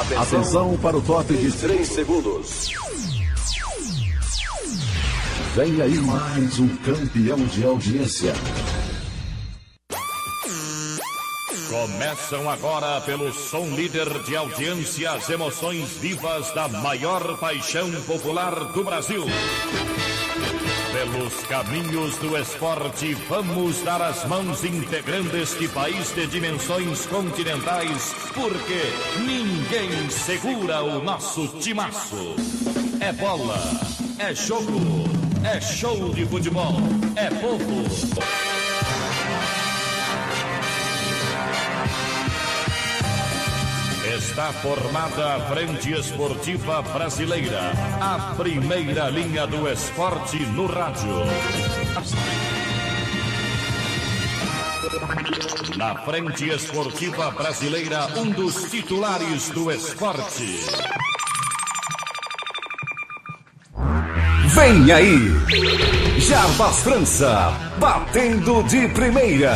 Atenção para o top de 3 segundos. Vem aí mais um campeão de audiência. Começam agora pelo som líder de audiência as emoções vivas da maior paixão popular do Brasil. Pelos caminhos do esporte, vamos dar as mãos integrando este país de dimensões continentais, porque ninguém segura o nosso timaço. É bola, é jogo, é show de futebol, é povo. Está formada a Frente Esportiva Brasileira, a primeira linha do esporte no rádio. Na Frente Esportiva Brasileira, um dos titulares do esporte. Vem aí! Jarbas França, batendo de primeira.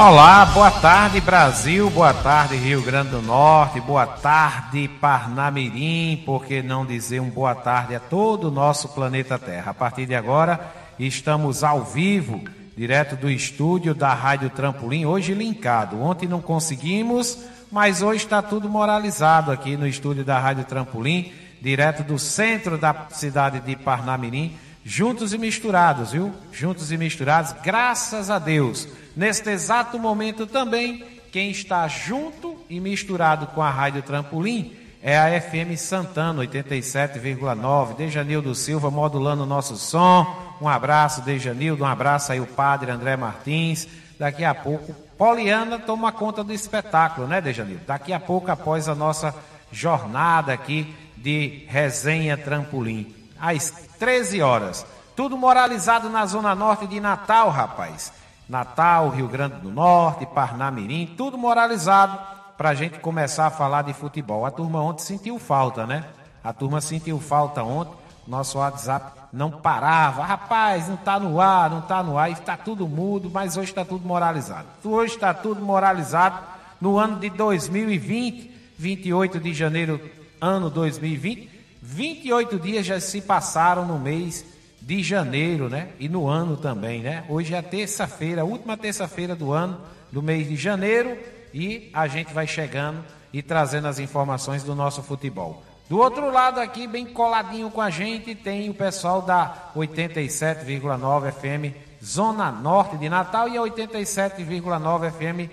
Olá, boa tarde Brasil, boa tarde Rio Grande do Norte, boa tarde Parnamirim, por que não dizer um boa tarde a todo o nosso planeta Terra. A partir de agora, estamos ao vivo, direto do estúdio da Rádio Trampolim, hoje linkado. Ontem não conseguimos, mas hoje está tudo moralizado aqui no estúdio da Rádio Trampolim, direto do centro da cidade de Parnamirim, juntos e misturados, viu? Juntos e misturados, graças a Deus. Neste exato momento também, quem está junto e misturado com a Rádio Trampolim é a FM Santana 87,9. Dejanildo Silva modulando o nosso som. Um abraço, Dejanildo. Um abraço aí o padre André Martins. Daqui a pouco, Poliana toma conta do espetáculo, né, Dejanildo? Daqui a pouco, após a nossa jornada aqui de resenha Trampolim. Às 13 horas. Tudo moralizado na Zona Norte de Natal, rapaz. Natal, Rio Grande do Norte, Parnamirim, tudo moralizado para a gente começar a falar de futebol. A turma ontem sentiu falta, né? A turma sentiu falta ontem. Nosso WhatsApp não parava. Rapaz, não está no ar, não está no ar. Está tudo mudo, mas hoje está tudo moralizado. Hoje está tudo moralizado no ano de 2020, 28 de janeiro, ano 2020. 28 dias já se passaram no mês de janeiro, né? E no ano também, né? Hoje é a terça-feira, a última terça-feira do ano, do mês de janeiro, e a gente vai chegando e trazendo as informações do nosso futebol. Do outro lado aqui, bem coladinho com a gente, tem o pessoal da 87,9 FM Zona Norte de Natal e a 87,9 FM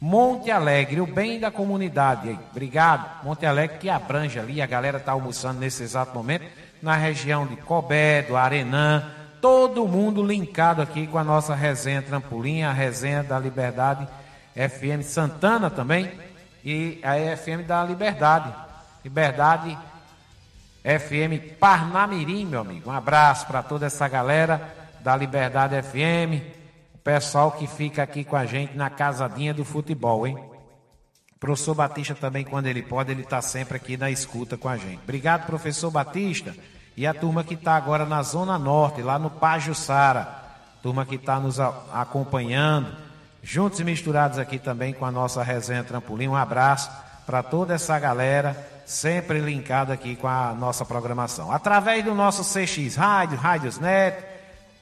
Monte Alegre, o bem da comunidade. Obrigado, Monte Alegre que abrange ali, a galera está almoçando nesse exato momento na região de Cobé, do Arenã, todo mundo linkado aqui com a nossa resenha Trampolim, a resenha da Liberdade FM Santana também e a FM da Liberdade. Liberdade FM Parnamirim, meu amigo. Um abraço para toda essa galera da Liberdade FM, pessoal que fica aqui com a gente na casadinha do futebol, hein? Professor Batista também, quando ele pode, ele está sempre aqui na escuta com a gente. Obrigado, professor Batista. E a turma que está agora na Zona Norte, lá no Pajussara. Turma que está nos acompanhando. Juntos e misturados aqui também com a nossa resenha Trampolim. Um abraço para toda essa galera, sempre linkada aqui com a nossa programação. Através do nosso CX Rádio, Rádios Net,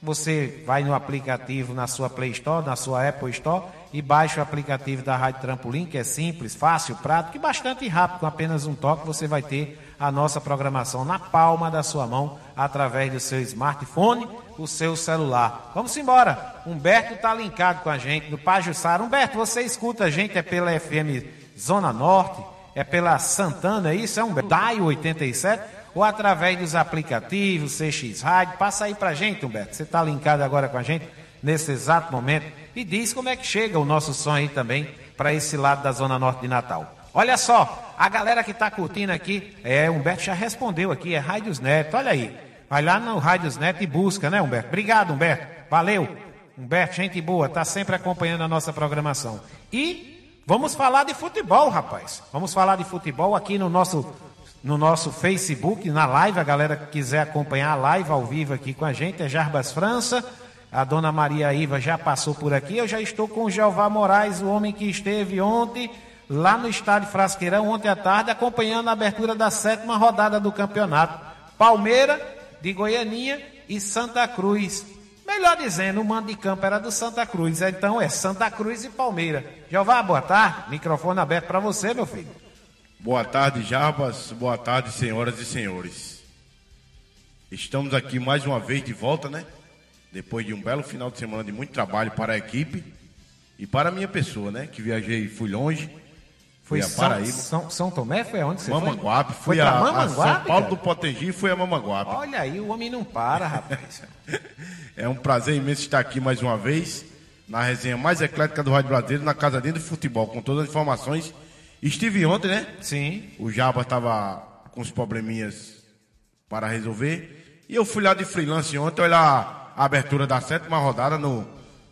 você vai no aplicativo na sua Play Store, na sua Apple Store e baixe o aplicativo da Rádio Trampolim, que é simples, fácil, prático e bastante rápido. Com apenas um toque você vai ter a nossa programação na palma da sua mão, através do seu smartphone, o seu celular. Vamos embora. Humberto está linkado com a gente no Pajussara. Humberto, você escuta a gente, é pela FM Zona Norte, é pela Santana, é isso? É um DAI 87? Ou através dos aplicativos, CX Rádio? Passa aí pra gente, Humberto. Você está linkado agora com a gente nesse exato momento e diz como é que chega o nosso som aí também para esse lado da Zona Norte de Natal. Olha só, a galera que está curtindo aqui, é, Humberto já respondeu aqui, é Rádios Neto, olha aí. Vai lá no Rádios Neto e busca, né, Humberto? Obrigado, Humberto. Valeu. Humberto, gente boa, tá sempre acompanhando a nossa programação. E vamos falar de futebol, rapaz. Vamos falar de futebol aqui no nosso no nosso Facebook, na live, a galera que quiser acompanhar a live ao vivo aqui com a gente, é Jarbas França A dona Maria Iva já passou por aqui. Eu já estou com o Jeová Moraes, o homem que esteve ontem lá no estádio Frasqueirão, ontem à tarde, acompanhando a abertura da sétima rodada do campeonato. Palmeira, de Goianinha e Santa Cruz. Melhor dizendo, o mando de campo era do Santa Cruz. Então é Santa Cruz e Palmeira. Jeová, boa tarde. Microfone aberto para você, meu filho. Boa tarde, Jarbas. Boa tarde, senhoras e senhores. Estamos aqui mais uma vez de volta, né? depois de um belo final de semana de muito trabalho para a equipe e para a minha pessoa, né? Que viajei, fui longe. Fui a Paraíba. São, São Tomé foi aonde você Mamanguape, foi? Fui a, a, São Paulo do Potengi e fui a Mamanguape. Olha aí, o homem não para, rapaz. é um prazer imenso estar aqui mais uma vez na resenha mais eclética do Rádio Brasileiro, na Casa Dentro do Futebol, com todas as informações. Estive ontem, né? Sim. O Jaba estava com os probleminhas para resolver. E eu fui lá de freelance ontem olhar a abertura da sétima rodada no,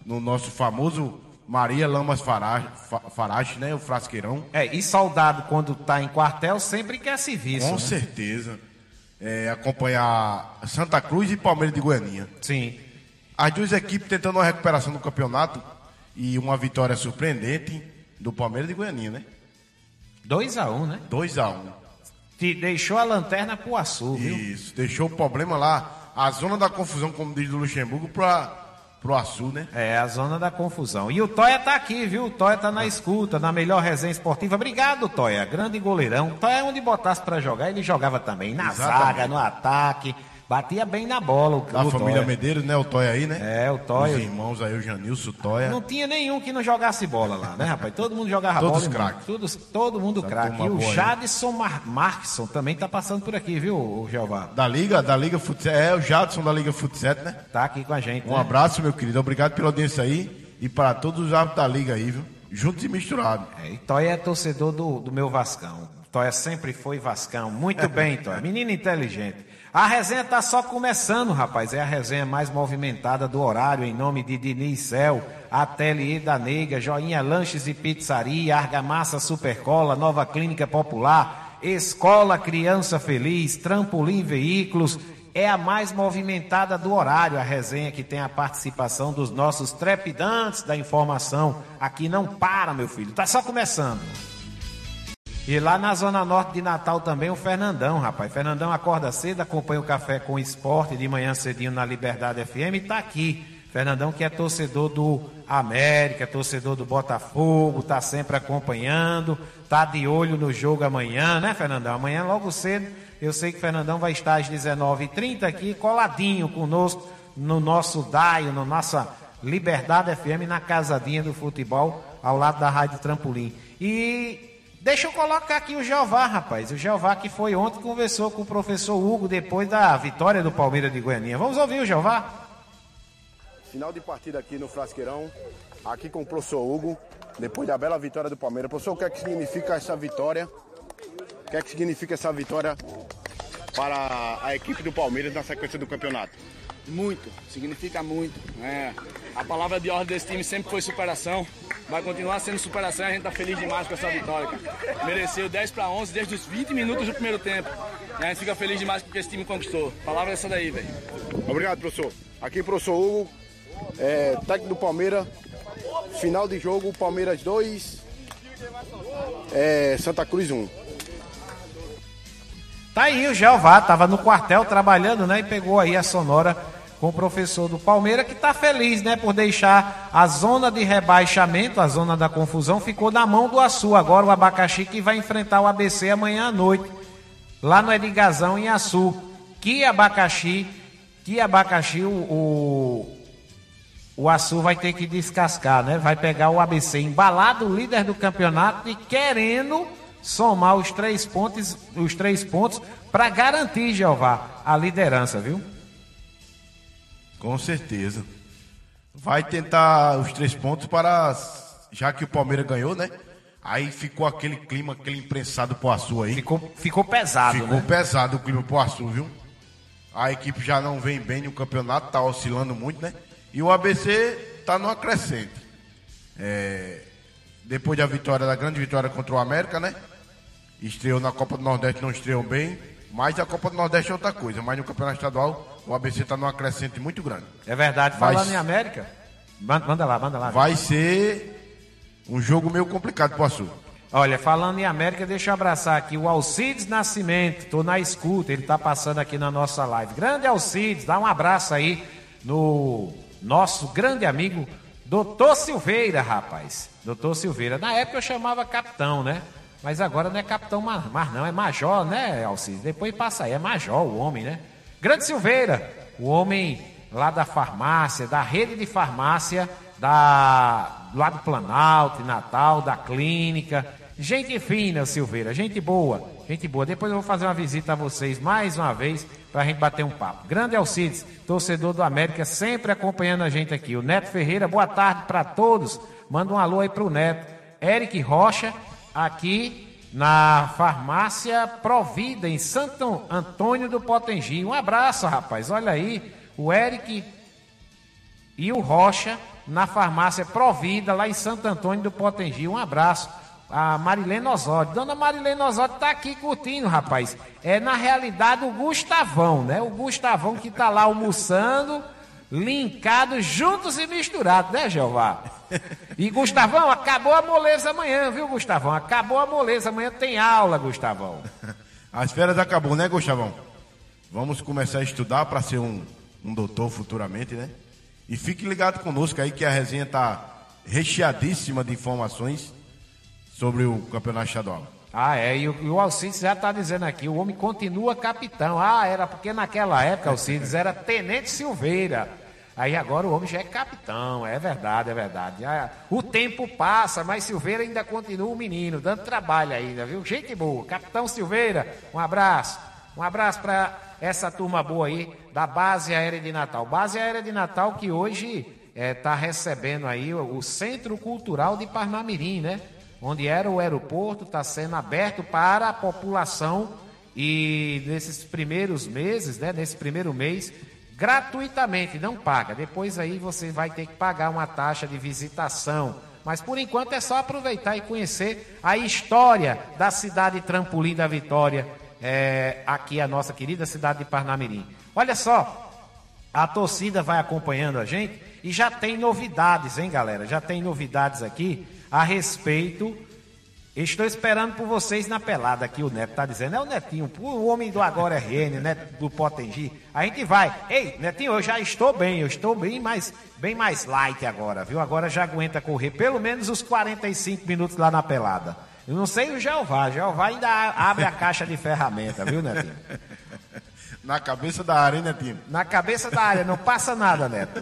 no nosso famoso Maria Lamas Farage, né? O frasqueirão. É, e soldado, quando tá em quartel, sempre quer serviço. Com né? certeza. É, acompanhar Santa Cruz e Palmeiras de Goiânia. Sim. As duas equipes tentando uma recuperação do campeonato e uma vitória surpreendente do Palmeiras de Goiânia, né? 2x1, um, né? 2x1. Um. Te deixou a lanterna pro Açu, viu? Isso, deixou o problema lá a zona da confusão, como diz o Luxemburgo, para pro Açu, né? É, a zona da confusão. E o Toia tá aqui, viu? O Toia tá na escuta, na melhor resenha esportiva. Obrigado, Toia. Grande goleirão. Toia, onde botasse para jogar, ele jogava também. Na Exatamente. zaga, no ataque. Batia bem na bola o Da o família Toia. Medeiros, né? O Toia aí, né? É, o Toia. Os irmãos aí, o Janilson, o Toia. Não tinha nenhum que não jogasse bola lá, né, rapaz? Todo mundo jogava Todos bola. Todos Todo mundo craque. E o Jadson Mar Markson também tá passando por aqui, viu, o Jeová? Da Liga, da Liga Futsal. É, o Jadson da Liga Futsal, né? Tá aqui com a gente. Um né? abraço, meu querido. Obrigado pela audiência aí. E para todos os árbitros da Liga aí, viu? Juntos e misturados. É, e Toia é torcedor do, do meu Vascão. Toia sempre foi Vascão. Muito bem, Toia. Menino inteligente. A resenha está só começando, rapaz. É a resenha mais movimentada do horário, em nome de Diniz Cel, Ateliê da Nega, Joinha Lanches e Pizzaria, Argamassa Supercola, Nova Clínica Popular, Escola Criança Feliz, Trampolim Veículos. É a mais movimentada do horário, a resenha que tem a participação dos nossos trepidantes da informação. Aqui não para, meu filho. Tá só começando. E lá na Zona Norte de Natal também o Fernandão, rapaz. Fernandão acorda cedo, acompanha o café com o esporte de manhã cedinho na Liberdade FM e tá aqui. Fernandão que é torcedor do América, torcedor do Botafogo, tá sempre acompanhando, tá de olho no jogo amanhã, né, Fernandão? Amanhã logo cedo, eu sei que Fernandão vai estar às 19h30 aqui, coladinho conosco no nosso DAIO, no nossa Liberdade FM, na casadinha do futebol, ao lado da Rádio Trampolim. E Deixa eu colocar aqui o Jeová, rapaz. O Jeová que foi ontem conversou com o professor Hugo depois da vitória do Palmeiras de Goiânia. Vamos ouvir o Jeová? Final de partida aqui no Frasqueirão, aqui com o professor Hugo, depois da bela vitória do Palmeiras. Professor, o que é que significa essa vitória? O que é que significa essa vitória para a equipe do Palmeiras na sequência do campeonato? Muito, significa muito. É, a palavra de ordem desse time sempre foi superação. Vai continuar sendo superação e a gente tá feliz demais com essa vitória. Cara. Mereceu 10 para 11 desde os 20 minutos do primeiro tempo. E a gente fica feliz demais com o que esse time conquistou. A palavra é essa daí, velho. Obrigado, professor. Aqui, professor Hugo, é, técnico do Palmeiras. Final de jogo, Palmeiras 2, é, Santa Cruz 1. Tá aí o Jeová, tava no quartel trabalhando, né? E pegou aí a sonora com o professor do Palmeiras, que está feliz, né, por deixar a zona de rebaixamento, a zona da confusão, ficou na mão do Açu. Agora o Abacaxi que vai enfrentar o ABC amanhã à noite, lá no Edigazão, em Açu. Que abacaxi, que abacaxi o, o, o Açu vai ter que descascar, né? Vai pegar o ABC embalado, líder do campeonato e querendo somar os três pontos, os três pontos para garantir, Jeová, a liderança, viu? Com certeza. Vai tentar os três pontos para. Já que o Palmeiras ganhou, né? Aí ficou aquele clima, aquele imprensado pro Açu aí. Ficou, ficou pesado, Ficou né? pesado o clima pro Açu, viu? A equipe já não vem bem no campeonato, tá oscilando muito, né? E o ABC tá numa crescente. É... Depois da vitória, da grande vitória contra o América, né? Estreou na Copa do Nordeste, não estreou bem. Mas a Copa do Nordeste é outra coisa. Mas no Campeonato Estadual, o ABC está numa crescente muito grande. É verdade. Vai- Falando em América, manda, lá, manda lá. Vai ser um jogo meio complicado pro Açu. Olha, falando em América, deixa eu abraçar aqui o Alcides Nascimento, tô na escuta, ele tá passando aqui na nossa live. Grande Alcides, dá um abraço aí no nosso grande amigo Doutor Silveira, rapaz. Doutor Silveira. Na época eu chamava capitão, né? Mas agora não é capitão mais não, é major, né, Alcides? Depois passa aí, é major o homem, né? Grande Silveira, o homem lá da farmácia, da rede de farmácia, da, lá do Planalto, Natal, da clínica. Gente fina, Silveira, gente boa, gente boa. Depois eu vou fazer uma visita a vocês mais uma vez para a gente bater um papo. Grande Alcides, torcedor do América, sempre acompanhando a gente aqui. O Neto Ferreira, boa tarde para todos. Manda um alô aí pro Neto. Eric Rocha, aqui na farmácia Provida, em Santo Antônio do Potengi. Um abraço, rapaz. Olha aí, o Eric e o Rocha na farmácia Provida, lá em Santo Antônio do Potengi. Um abraço. A Marilene Osório. Dona Marilene Osório tá aqui curtindo, rapaz. É, na realidade, o Gustavão, né? O Gustavão que tá lá almoçando, linkado, juntos e misturados, né, Jeová? E Gustavão, acabou a moleza amanhã, viu, Gustavão? Acabou a moleza. Amanhã tem aula, Gustavão. As férias acabou, né, Gustavão? Vamos começar a estudar para ser um, um doutor futuramente, né? E fique ligado conosco aí que a resenha tá recheadíssima de informações sobre o campeonato estadual. Ah, é, e o, o Alcides já está dizendo aqui, o homem continua capitão. Ah, era porque naquela época, Alcides, era Tenente Silveira. Aí agora o homem já é capitão, é verdade, é verdade. Ah, o tempo passa, mas Silveira ainda continua um menino, dando trabalho ainda, viu? Gente boa. Capitão Silveira, um abraço. Um abraço para essa turma boa aí da Base Aérea de Natal. Base Aérea de Natal que hoje está recebendo aí o Centro Cultural de Parnamirim, né? Onde era o aeroporto, está sendo aberto para a população e nesses primeiros meses, né? Nesse primeiro mês, gratuitamente, não paga. Depois aí você vai ter que pagar uma taxa de visitação. Mas por enquanto é só aproveitar e conhecer a história da cidade Trampolim da Vitória, é, aqui a nossa querida cidade de Parnamirim. Olha só, a torcida vai acompanhando a gente e já tem novidades, hein, galera? Já tem novidades aqui a respeito. Estou esperando por vocês na pelada aqui, o Neto tá dizendo. É o Netinho, o homem do Agora RN, Neto do Potengi. A gente vai. Ei, Netinho, eu já estou bem, eu estou bem mais, bem mais light agora, viu? Agora já aguenta correr pelo menos os 45 minutos lá na pelada. Eu não sei o Jeová, Jeová ainda abre a caixa de ferramenta, viu, Netinho? Na cabeça da área, hein, Netinho? Na cabeça da área, não passa nada, Neto.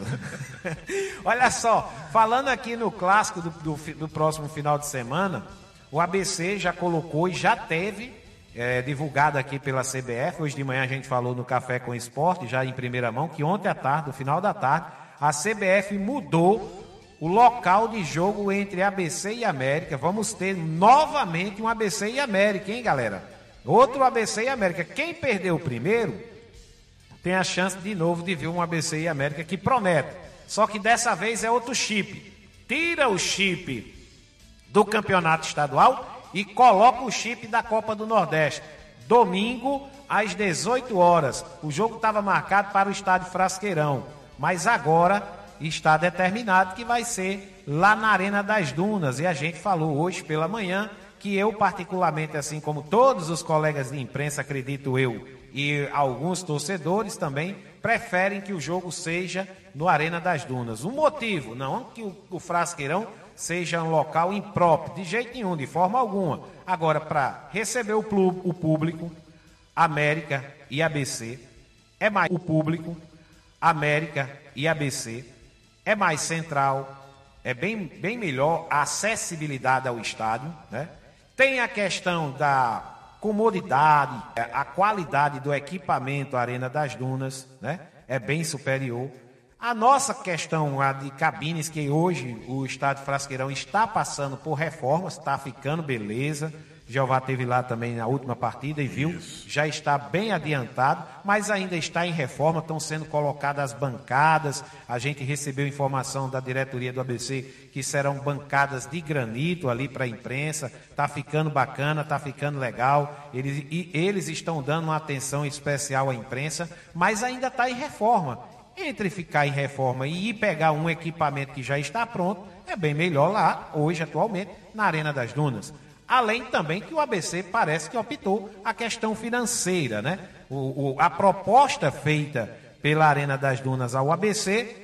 Olha só, falando aqui no clássico do, do, do, próximo final de semana, o ABC já colocou e já teve é, divulgado aqui pela CBF. Hoje de manhã a gente falou no Café com Esporte, já em primeira mão, que ontem à tarde, no final da tarde, a CBF mudou o local de jogo entre ABC e América. Vamos ter novamente um ABC e América, hein, galera? Outro ABC e América. Quem perdeu o primeiro tem a chance de novo de ver um ABC e América que promete. Só que dessa vez é outro chip. Tira o chip do campeonato estadual e coloca o chip da Copa do Nordeste. Domingo, às 18 horas. O jogo estava marcado para o estádio Frasqueirão. Mas agora está determinado que vai ser lá na Arena das Dunas. E a gente falou hoje pela manhã que eu, particularmente, assim como todos os colegas de imprensa, acredito eu, e alguns torcedores também, preferem que o jogo seja no Arena das Dunas. O motivo, não que o, o Frasqueirão seja um local impróprio, de jeito nenhum, de forma alguma. Agora, para receber o, o público, América e ABC, é mais o público, América e ABC, é mais central, é bem, bem melhor a acessibilidade ao estádio, né? Tem a questão da comodidade, a qualidade do equipamento Arena das Dunas, né? É bem superior. A nossa questão a de cabines, que hoje o Estádio Frasqueirão está passando por reformas, está ficando beleza, Jeová teve lá também na última partida e viu, Isso. já está bem adiantado, mas ainda está em reforma, estão sendo colocadas as bancadas. A gente recebeu informação da diretoria do ABC que serão bancadas de granito ali para a imprensa. Está ficando bacana, está ficando legal. Eles, e eles estão dando uma atenção especial à imprensa, mas ainda está em reforma. Entre ficar em reforma e ir pegar um equipamento que já está pronto, é bem melhor lá, hoje, atualmente, na Arena das Dunas. Além também que o ABC parece que optou a questão financeira, né? O, o, a proposta feita pela Arena das Dunas ao ABC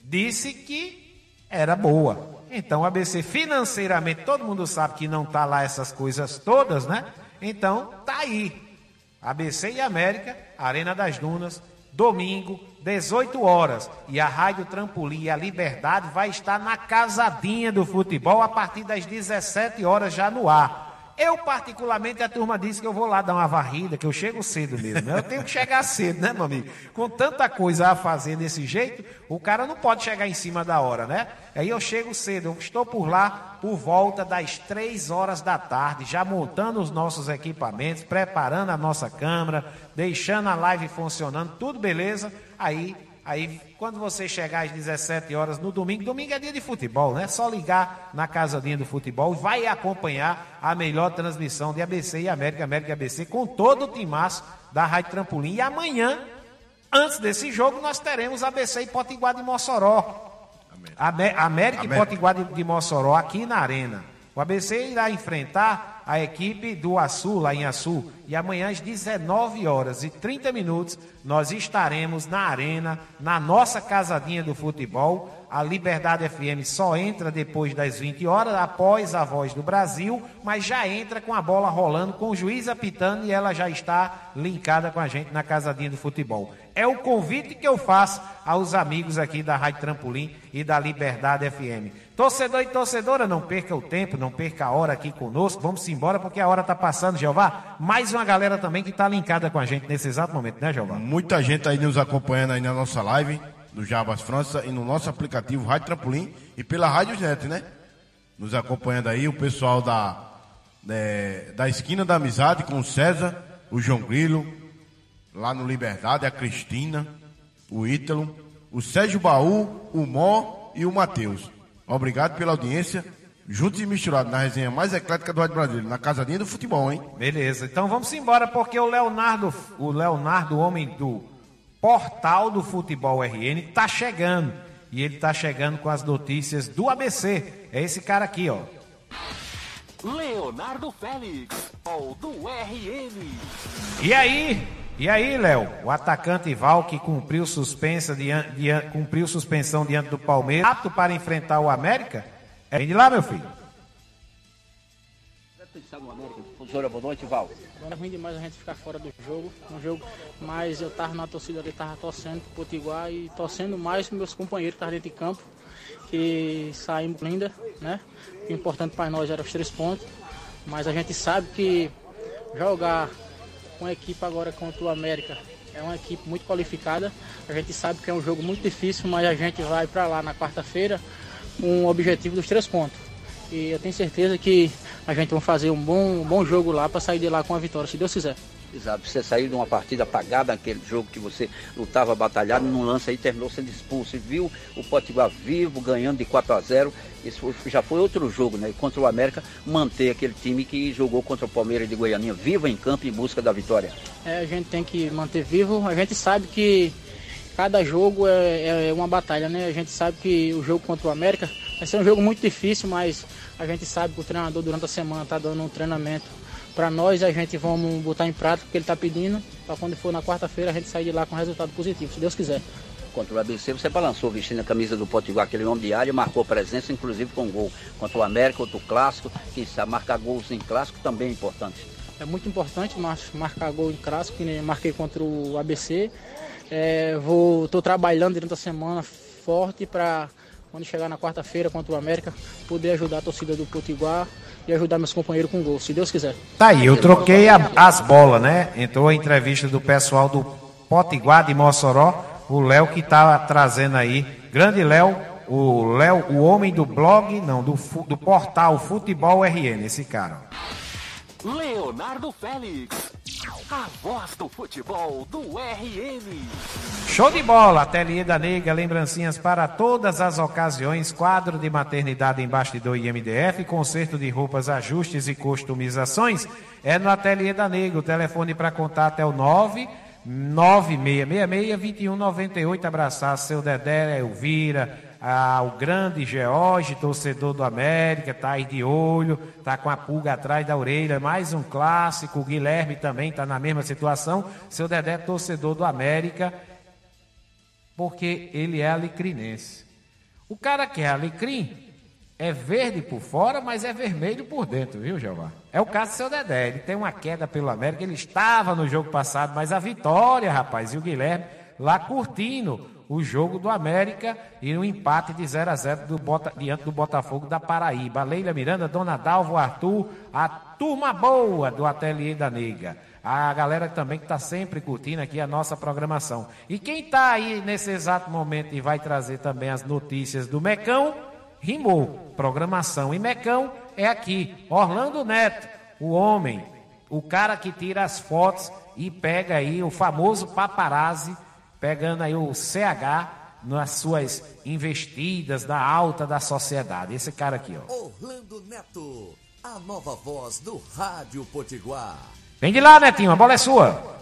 disse que era boa. Então o ABC financeiramente, todo mundo sabe que não está lá essas coisas todas, né? Então tá aí. ABC e América, Arena das Dunas, domingo, 18 horas. E a Rádio Trampolim e a Liberdade vai estar na casadinha do futebol a partir das 17 horas já no ar. Eu, particularmente, a turma disse que eu vou lá dar uma varrida, que eu chego cedo mesmo. Eu tenho que chegar cedo, né, meu amigo? Com tanta coisa a fazer desse jeito, o cara não pode chegar em cima da hora, né? Aí eu chego cedo, eu estou por lá por volta das três horas da tarde, já montando os nossos equipamentos, preparando a nossa câmera, deixando a live funcionando, tudo beleza. Aí Aí, quando você chegar às 17 horas no domingo, domingo é dia de futebol, né? Só ligar na casadinha do futebol, vai acompanhar a melhor transmissão de ABC e América, América e ABC, com todo o timaço da Rádio Trampolim. E amanhã, antes desse jogo, nós teremos ABC e Potiguar de Mossoró. América, América e Potiguar de, de Mossoró aqui na Arena. O ABC irá enfrentar a equipe do Açu, lá em Açu. E amanhã, às 19 horas e 30 minutos, nós estaremos na arena, na nossa casadinha do futebol. A Liberdade FM só entra depois das 20 horas, após a voz do Brasil, mas já entra com a bola rolando, com o juiz apitando e ela já está linkada com a gente na casadinha do futebol. É o convite que eu faço aos amigos aqui da Rádio Trampolim e da Liberdade FM. Torcedor e torcedora, não perca o tempo, não perca a hora aqui conosco. Vamos embora porque a hora está passando, Jeová. Mais uma galera também que está linkada com a gente nesse exato momento, né, Jeová? Muita gente aí nos acompanhando aí na nossa live do Jabas França e no nosso aplicativo Rádio Trampolim e pela Rádio Jet, né? Nos acompanhando aí o pessoal da, é, da esquina da amizade com o César, o João Grilo, lá no Liberdade, a Cristina, o Ítalo, o Sérgio Baú, o Mó e o Matheus. Obrigado pela audiência. Juntos e misturados na resenha mais eclética do Rádio Brasil, na casadinha do futebol, hein? Beleza, então vamos embora, porque o Leonardo, o Leonardo, homem do portal do futebol RN, está chegando. E ele está chegando com as notícias do ABC. É esse cara aqui, ó. Leonardo Félix, ou do RN. E aí, e aí, Léo, o atacante Val que cumpriu, suspensa diante, diante, cumpriu suspensão diante do Palmeiras, apto para enfrentar o América? É de lá, meu filho. Professora, boa noite, Val. É ruim demais a gente ficar fora do jogo, um jogo, mas eu tava na torcida ali, tava torcendo pro Potiguar e torcendo mais com meus companheiros que estavam dentro de campo, que saímos linda, né? O importante para nós era os três pontos, mas a gente sabe que jogar com a equipe agora contra o América. É uma equipe muito qualificada. A gente sabe que é um jogo muito difícil, mas a gente vai para lá na quarta-feira com o objetivo dos três pontos. E eu tenho certeza que a gente vai fazer um bom, um bom jogo lá para sair de lá com a vitória, se Deus quiser. Você saiu de uma partida apagada, aquele jogo que você lutava batalhado, num lance aí terminou sendo expulso. E viu o Potiguar vivo, ganhando de 4 a 0 Isso já foi outro jogo, né? Contra o América, manter aquele time que jogou contra o Palmeiras de Goianinha, vivo em campo em busca da vitória. É, a gente tem que manter vivo. A gente sabe que cada jogo é, é uma batalha, né? A gente sabe que o jogo contra o América vai ser um jogo muito difícil, mas a gente sabe que o treinador durante a semana está dando um treinamento para nós, a gente vamos botar em prática o que ele está pedindo, para quando for na quarta-feira a gente sair de lá com resultado positivo, se Deus quiser. Contra o ABC, você balançou vestindo a camisa do Potiguar, aquele homem de área, marcou presença, inclusive com gol. Contra o América, outro clássico, que sabe marcar gols em clássico também é importante. É muito importante marcar gol em clássico, que marquei contra o ABC. É, vou, estou trabalhando durante a semana forte para quando chegar na quarta-feira contra o América, poder ajudar a torcida do Potiguar e ajudar meus companheiros com gol, se Deus quiser. Tá aí, eu troquei a, as bolas, né? Entrou a entrevista do pessoal do Potiguar de Mossoró, o Léo que tá trazendo aí. Grande Léo, o Léo, o homem do blog, não, do, do portal Futebol RN, esse cara. Leonardo Félix. A voz do futebol do RN. Show de bola, Ateliê da Nega, lembrancinhas para todas as ocasiões, quadro de maternidade em bastidor e MDF, conserto de roupas, ajustes e customizações. É no Ateliê da Nega, o telefone para contato é o 9 9666-2198. Abraçar seu Dedé, Elvira, ah, o grande George, torcedor do América, tá aí de olho, tá com a pulga atrás da orelha. Mais um clássico. O Guilherme também está na mesma situação. Seu Dedé, torcedor do América, porque ele é alecrinense. O cara que é alecrim é verde por fora, mas é vermelho por dentro, viu, Jeová? É o caso do seu Dedé. Ele tem uma queda pelo América. Ele estava no jogo passado, mas a vitória, rapaz, e o Guilherme lá curtindo o jogo do América e um empate de 0 a 0 do Bota, diante do Botafogo da Paraíba. Leila Miranda, Dona Dalvo, Arthur, a turma boa do Ateliê da Nega. A galera também que está sempre curtindo aqui a nossa programação. E quem está aí nesse exato momento e vai trazer também as notícias do Mecão, rimou. Programação e Mecão é aqui. Orlando Neto, o homem, o cara que tira as fotos e pega aí o famoso paparazzi, pegando aí o CH nas suas investidas da alta da sociedade. Esse cara aqui, ó. Orlando Neto, a nova voz do Rádio Potiguar. Vem de lá, Netinho, a bola é sua.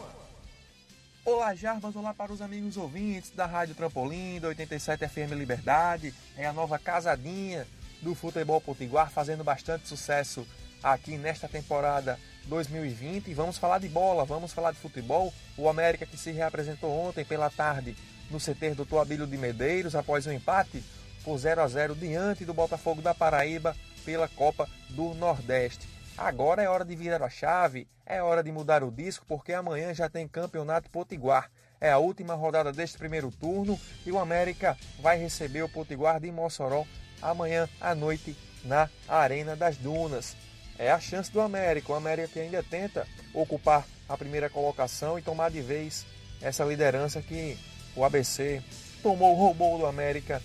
Olá, Jarbas, olá para os amigos ouvintes da Rádio Trampolim, da 87 FM Liberdade. É a nova casadinha do futebol potiguar, fazendo bastante sucesso aqui nesta temporada 2020. E vamos falar de bola, vamos falar de futebol. O América que se reapresentou ontem pela tarde no CT do Toabílio de Medeiros após um empate por 0 a 0 diante do Botafogo da Paraíba pela Copa do Nordeste. Agora é hora de virar a chave, é hora de mudar o disco, porque amanhã já tem Campeonato Potiguar. É a última rodada deste primeiro turno e o América vai receber o Potiguar de Mossoró amanhã à noite na Arena das Dunas. É a chance do América, o América que ainda tenta ocupar a primeira colocação e tomar de vez essa liderança que o ABC tomou, roubou do América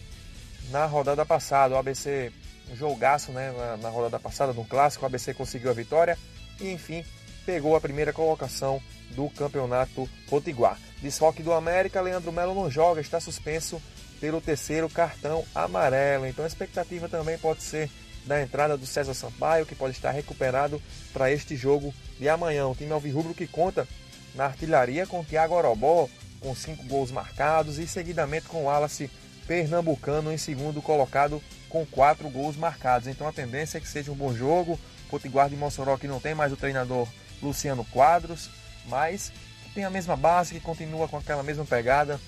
na rodada passada. O ABC, jogaço né, na, na rodada passada, no clássico, o ABC conseguiu a vitória e, enfim, pegou a primeira colocação do campeonato potiguar. Desfoque do América, Leandro Melo não joga, está suspenso pelo terceiro cartão amarelo. Então a expectativa também pode ser da entrada do César Sampaio, que pode estar recuperado para este jogo de amanhã. O time Alvirrubro que conta na artilharia com Thiago Orobó, com cinco gols marcados, e seguidamente com o Wallace Pernambucano em segundo colocado com quatro gols marcados. Então a tendência é que seja um bom jogo. Potiguar de Mossoró que não tem mais o treinador Luciano Quadros, mas tem a mesma base, que continua com aquela mesma pegada,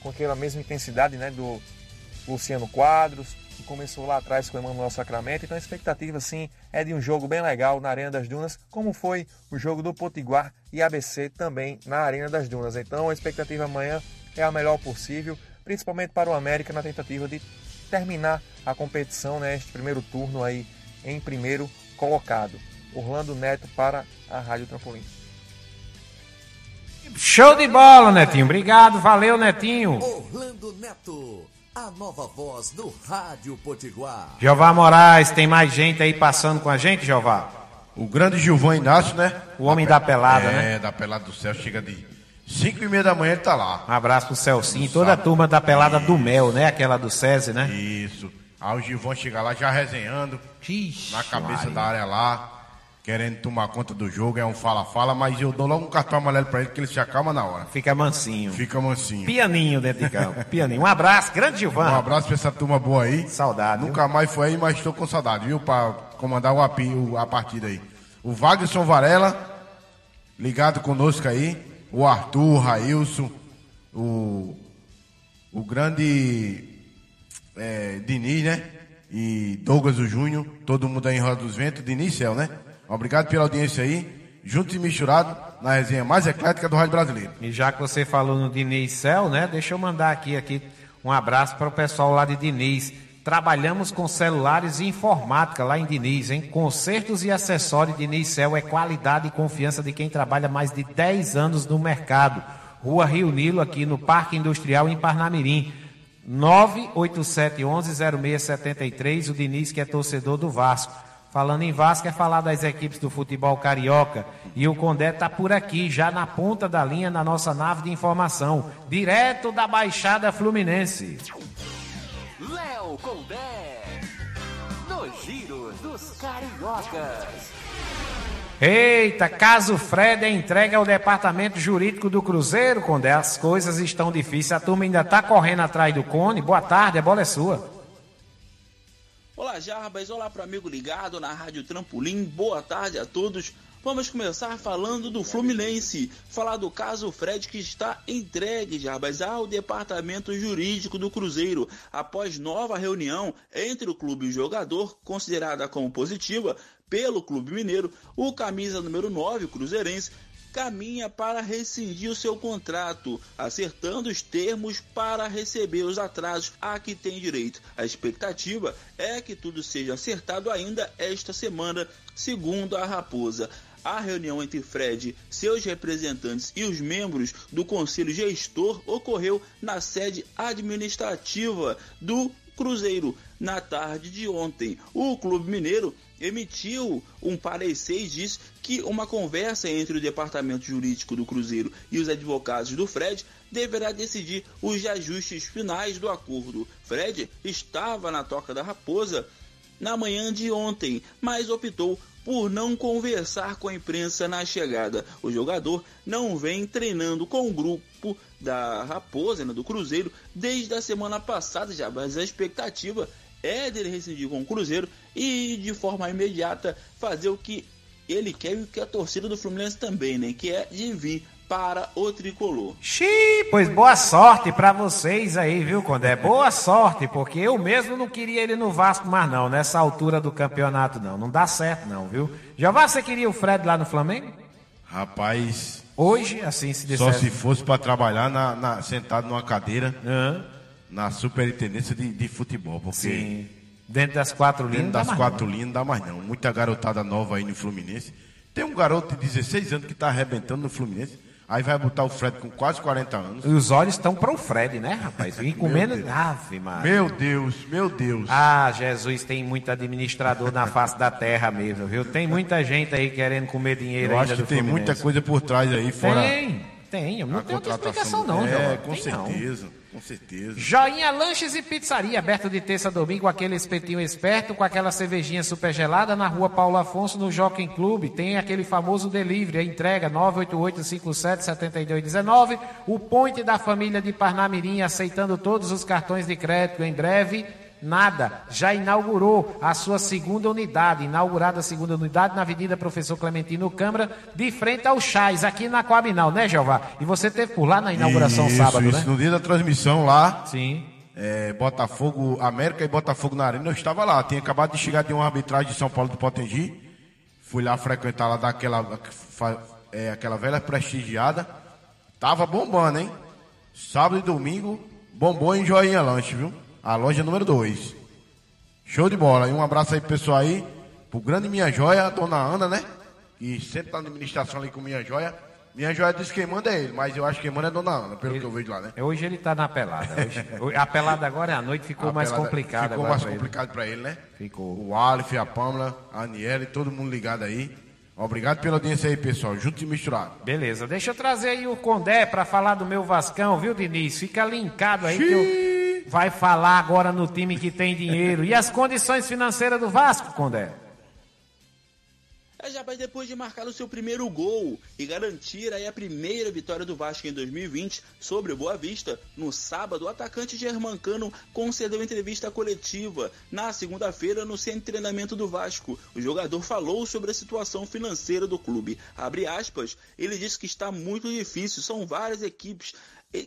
com aquela mesma intensidade né, do Luciano Quadros, que começou lá atrás com o Emanuel Sacramento. Então a expectativa sim é de um jogo bem legal na Arena das Dunas, como foi o jogo do Potiguar e ABC também na Arena das Dunas. Então a expectativa amanhã é a melhor possível, principalmente para o América na tentativa de terminar a competição neste né, primeiro turno aí em primeiro colocado. Orlando Neto para a Rádio Trampolim. Show de bola, Netinho. Obrigado, valeu, Netinho. Orlando Neto, a nova voz do Rádio Potiguar. Jeová Moraes, tem mais gente aí passando com a gente, Jeová? O grande Gilvão Inácio, né? O homem da, pelada, é, né? É, da pelada do céu, chega de 5 e meia da manhã ele tá lá. Um abraço pro Celcinho e toda a turma da pelada do Mel, né? Aquela do SESI, né? Isso. Aí o Gilvão chega lá já resenhando, Ixi, na cabeça Maria. da área lá, querendo tomar conta do jogo, é um fala-fala, mas eu dou logo um cartão amarelo pra ele que ele se acalma na hora. Fica mansinho. Fica mansinho. Pianinho dentro de campo. Pianinho. Um abraço, grande Gilvan. Um abraço pra essa turma boa aí. Saudade. viu? Nunca mais foi aí, mas estou com saudade, viu? Pra comandar o api, o- a partida aí. O Wagnerson Varela, ligado conosco aí. O Arthur, o Railson, o, o grande é, Diniz, né? E Douglas o Júnior, todo mundo aí em Roda dos Ventos, Diniz Céu, né? Obrigado pela audiência aí. Junto e misturado na resenha mais eclética do Rádio Brasileiro. E já que você falou no Diniz Cel, né? Deixa eu mandar aqui, aqui um abraço para o pessoal lá de Diniz. Trabalhamos com celulares e informática lá em Diniz, hein? Concertos e acessórios Diniz Cel é qualidade e confiança de quem trabalha mais de 10 anos no mercado. Rua Rio Nilo, aqui no Parque Industrial em Parnamirim. 987110673, o Diniz que é torcedor do Vasco. Falando em Vasco, é falar das equipes do futebol carioca. E o Condé está por aqui, já na ponta da linha, na nossa nave de informação, direto da Baixada Fluminense. Léo Condé, no Giro dos Cariocas. Eita, caso Fred é entregue ao departamento jurídico do Cruzeiro, Condé. As coisas estão difíceis, a turma ainda está correndo atrás do Cone. Boa tarde, a bola é sua. Olá, Jarbas. Olá para amigo ligado na Rádio Trampolim. Boa tarde a todos. Vamos começar falando do Fluminense. Falar do caso Fred que está entregue, Jarbas, ao departamento jurídico do Cruzeiro. Após nova reunião entre o clube e o jogador, considerada como positiva pelo Clube Mineiro, o camisa número 9, o Cruzeirense, caminha para rescindir o seu contrato, acertando os termos para receber os atrasos a que tem direito. A expectativa é que tudo seja acertado ainda esta semana, segundo a Raposa. A reunião entre Fred, seus representantes e os membros do conselho gestor ocorreu na sede administrativa do Cruzeiro na tarde de ontem. O Clube Mineiro emitiu um parecer e disse que uma conversa entre o departamento jurídico do Cruzeiro e os advogados do Fred deverá decidir os ajustes finais do acordo. Fred estava na toca da raposa na manhã de ontem, mas optou por não conversar com a imprensa na chegada. O jogador não vem treinando com o grupo da Raposa, né, do Cruzeiro, desde a semana passada já, mas a expectativa é dele rescindir com o Cruzeiro e de forma imediata fazer o que ele quer e o que a torcida do Fluminense também, né? Que é de vir para o tricolor. Xiii, pois boa sorte para vocês aí, viu, Condé? Boa sorte, porque eu mesmo não queria ele no Vasco mais não, nessa altura do campeonato não. Não dá certo não, viu? Jeová, você queria o Fred lá no Flamengo? Rapaz... Hoje, assim se disser... Só se fosse para trabalhar na, na, sentado numa cadeira... Uhum na superintendência de, de futebol. Porque Sim. Dentro das quatro linhas. Dentro das quatro linhas não dá mais não. Muita garotada nova aí no Fluminense. Tem um garoto de 16 anos que está arrebentando no Fluminense. Aí vai botar o Fred com quase 40 anos. E os olhos estão para o Fred, né, rapaz? E com menos. Ave, Meu Deus, meu Deus. Ah, Jesus, tem muito administrador na face da terra mesmo, viu? Tem muita gente aí querendo comer dinheiro Eu ainda acho que tem Fluminense. muita coisa por trás aí, fora. Tem, tem. Não tem outra explicação, não, É, João. com Tem, certeza. Não. Com certeza. Joinha Lanches e Pizzaria, aberto de terça a domingo, aquele espetinho esperto, com aquela cervejinha super gelada, na rua Paulo Afonso, no Jockey Club. Tem aquele famoso delivery, a entrega 988-57-7219. O Ponte da família de Parnamirim, aceitando todos os cartões de crédito em breve. Nada, já inaugurou a sua segunda unidade, inaugurada a segunda unidade na Avenida Professor Clementino Câmara, de frente ao Chás, aqui na Coabinal, né, Jeová? E você teve por lá na inauguração isso, sábado, isso, né? No dia da transmissão lá. Sim. É, Botafogo, América e Botafogo na Arena, eu estava lá. Tinha acabado de chegar de uma arbitragem de São Paulo do Potengi. Fui lá frequentar lá daquela é, aquela velha prestigiada. Tava bombando, hein? Sábado e domingo, bombou em Joinha Lanche, viu? A loja número 2. Show de bola. E um abraço aí pro pessoal aí. Pro grande Minha Joia, a dona Ana, né? Que sempre tá na administração ali com Minha Joia. Minha Joia disse que quem manda é ele, mas eu acho que quem manda é a dona Ana, pelo ele, que eu vejo lá, né? Hoje ele tá na pelada. Hoje, a pelada agora é à noite, ficou A mais complicada. Ficou mais complicado para ele, né? Ficou. O Aleph, a Pamela, a Aniele, todo mundo ligado aí. Obrigado pela audiência aí, pessoal. Junto e misturado. Beleza, deixa eu trazer aí o Condé para falar do meu Vascão, viu, Diniz? Fica linkado aí que eu vai falar agora no time que tem dinheiro. E as condições financeiras do Vasco, Condé? É, já depois de marcar o seu primeiro gol e garantir aí a primeira vitória do Vasco em 2020 sobre o Boa Vista, no sábado o atacante Germancano concedeu entrevista coletiva. Na segunda-feira, no centro de treinamento do Vasco, o jogador falou sobre a situação financeira do clube. Abre aspas, ele disse que está muito difícil, são várias equipes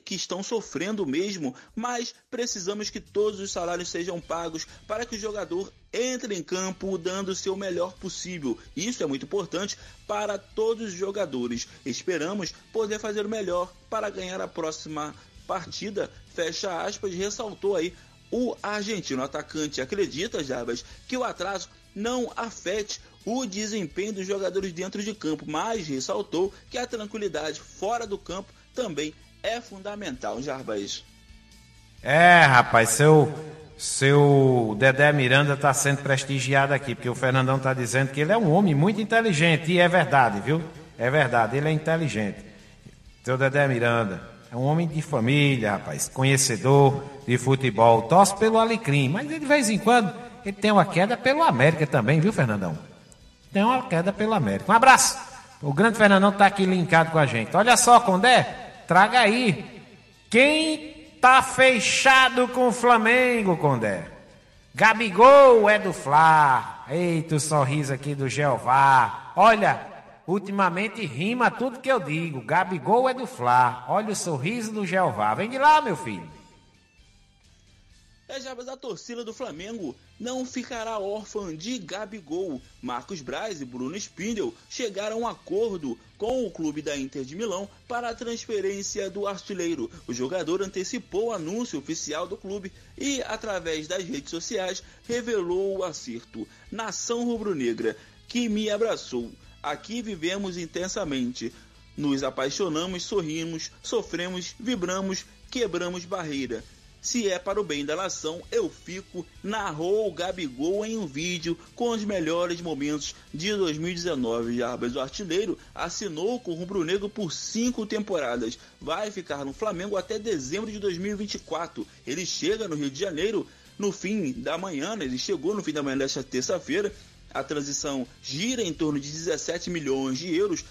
que estão sofrendo mesmo, mas precisamos que todos os salários sejam pagos para que o jogador entre em campo dando o seu melhor possível. Isso é muito importante para todos os jogadores. Esperamos poder fazer o melhor para ganhar a próxima partida. Fecha aspas, ressaltou aí o argentino atacante. Acredita, Jarbas, que o atraso não afete o desempenho dos jogadores dentro de campo, mas ressaltou que a tranquilidade fora do campo também é fundamental, Jarbas. É, rapaz, seu, seu Dedé Miranda está sendo prestigiado aqui, porque o Fernandão está dizendo que ele é um homem muito inteligente, e é verdade, viu? É verdade, ele é inteligente. Seu Dedé Miranda é um homem de família, rapaz, conhecedor de futebol, torce pelo Alecrim, mas de vez em quando ele tem uma queda pelo América também, viu, Fernandão? Tem uma queda pelo América. Um abraço. O grande Fernandão está aqui linkado com a gente. Olha só, Condé, traga aí. Quem tá fechado com o Flamengo, Condé. Gabigol é do Fla. Eita, o sorriso aqui do Jeová. Olha, ultimamente rima tudo que eu digo. Gabigol é do Fla. Olha o sorriso do Jeová. Vem de lá, meu filho. É Jabas, a torcida do Flamengo não ficará órfã de Gabigol. Marcos Braz e Bruno Spindel chegaram a um acordo com o clube da Inter de Milão para a transferência do artilheiro. O jogador antecipou o anúncio oficial do clube e, através das redes sociais, revelou o acerto. Nação rubro-negra, que me abraçou. Aqui vivemos intensamente. Nos apaixonamos, sorrimos, sofremos, vibramos, quebramos barreira. Se é para o bem da nação, eu fico, narrou o Gabigol em um vídeo com os melhores momentos de 2019. Jarbas, o artilheiro, assinou com o Rubro Negro por cinco temporadas. Vai ficar no Flamengo até dezembro de 2024. Ele chega no Rio de Janeiro no fim da manhã, né? ele chegou no fim da manhã desta terça-feira. A transição gira em torno de 17 milhões de euros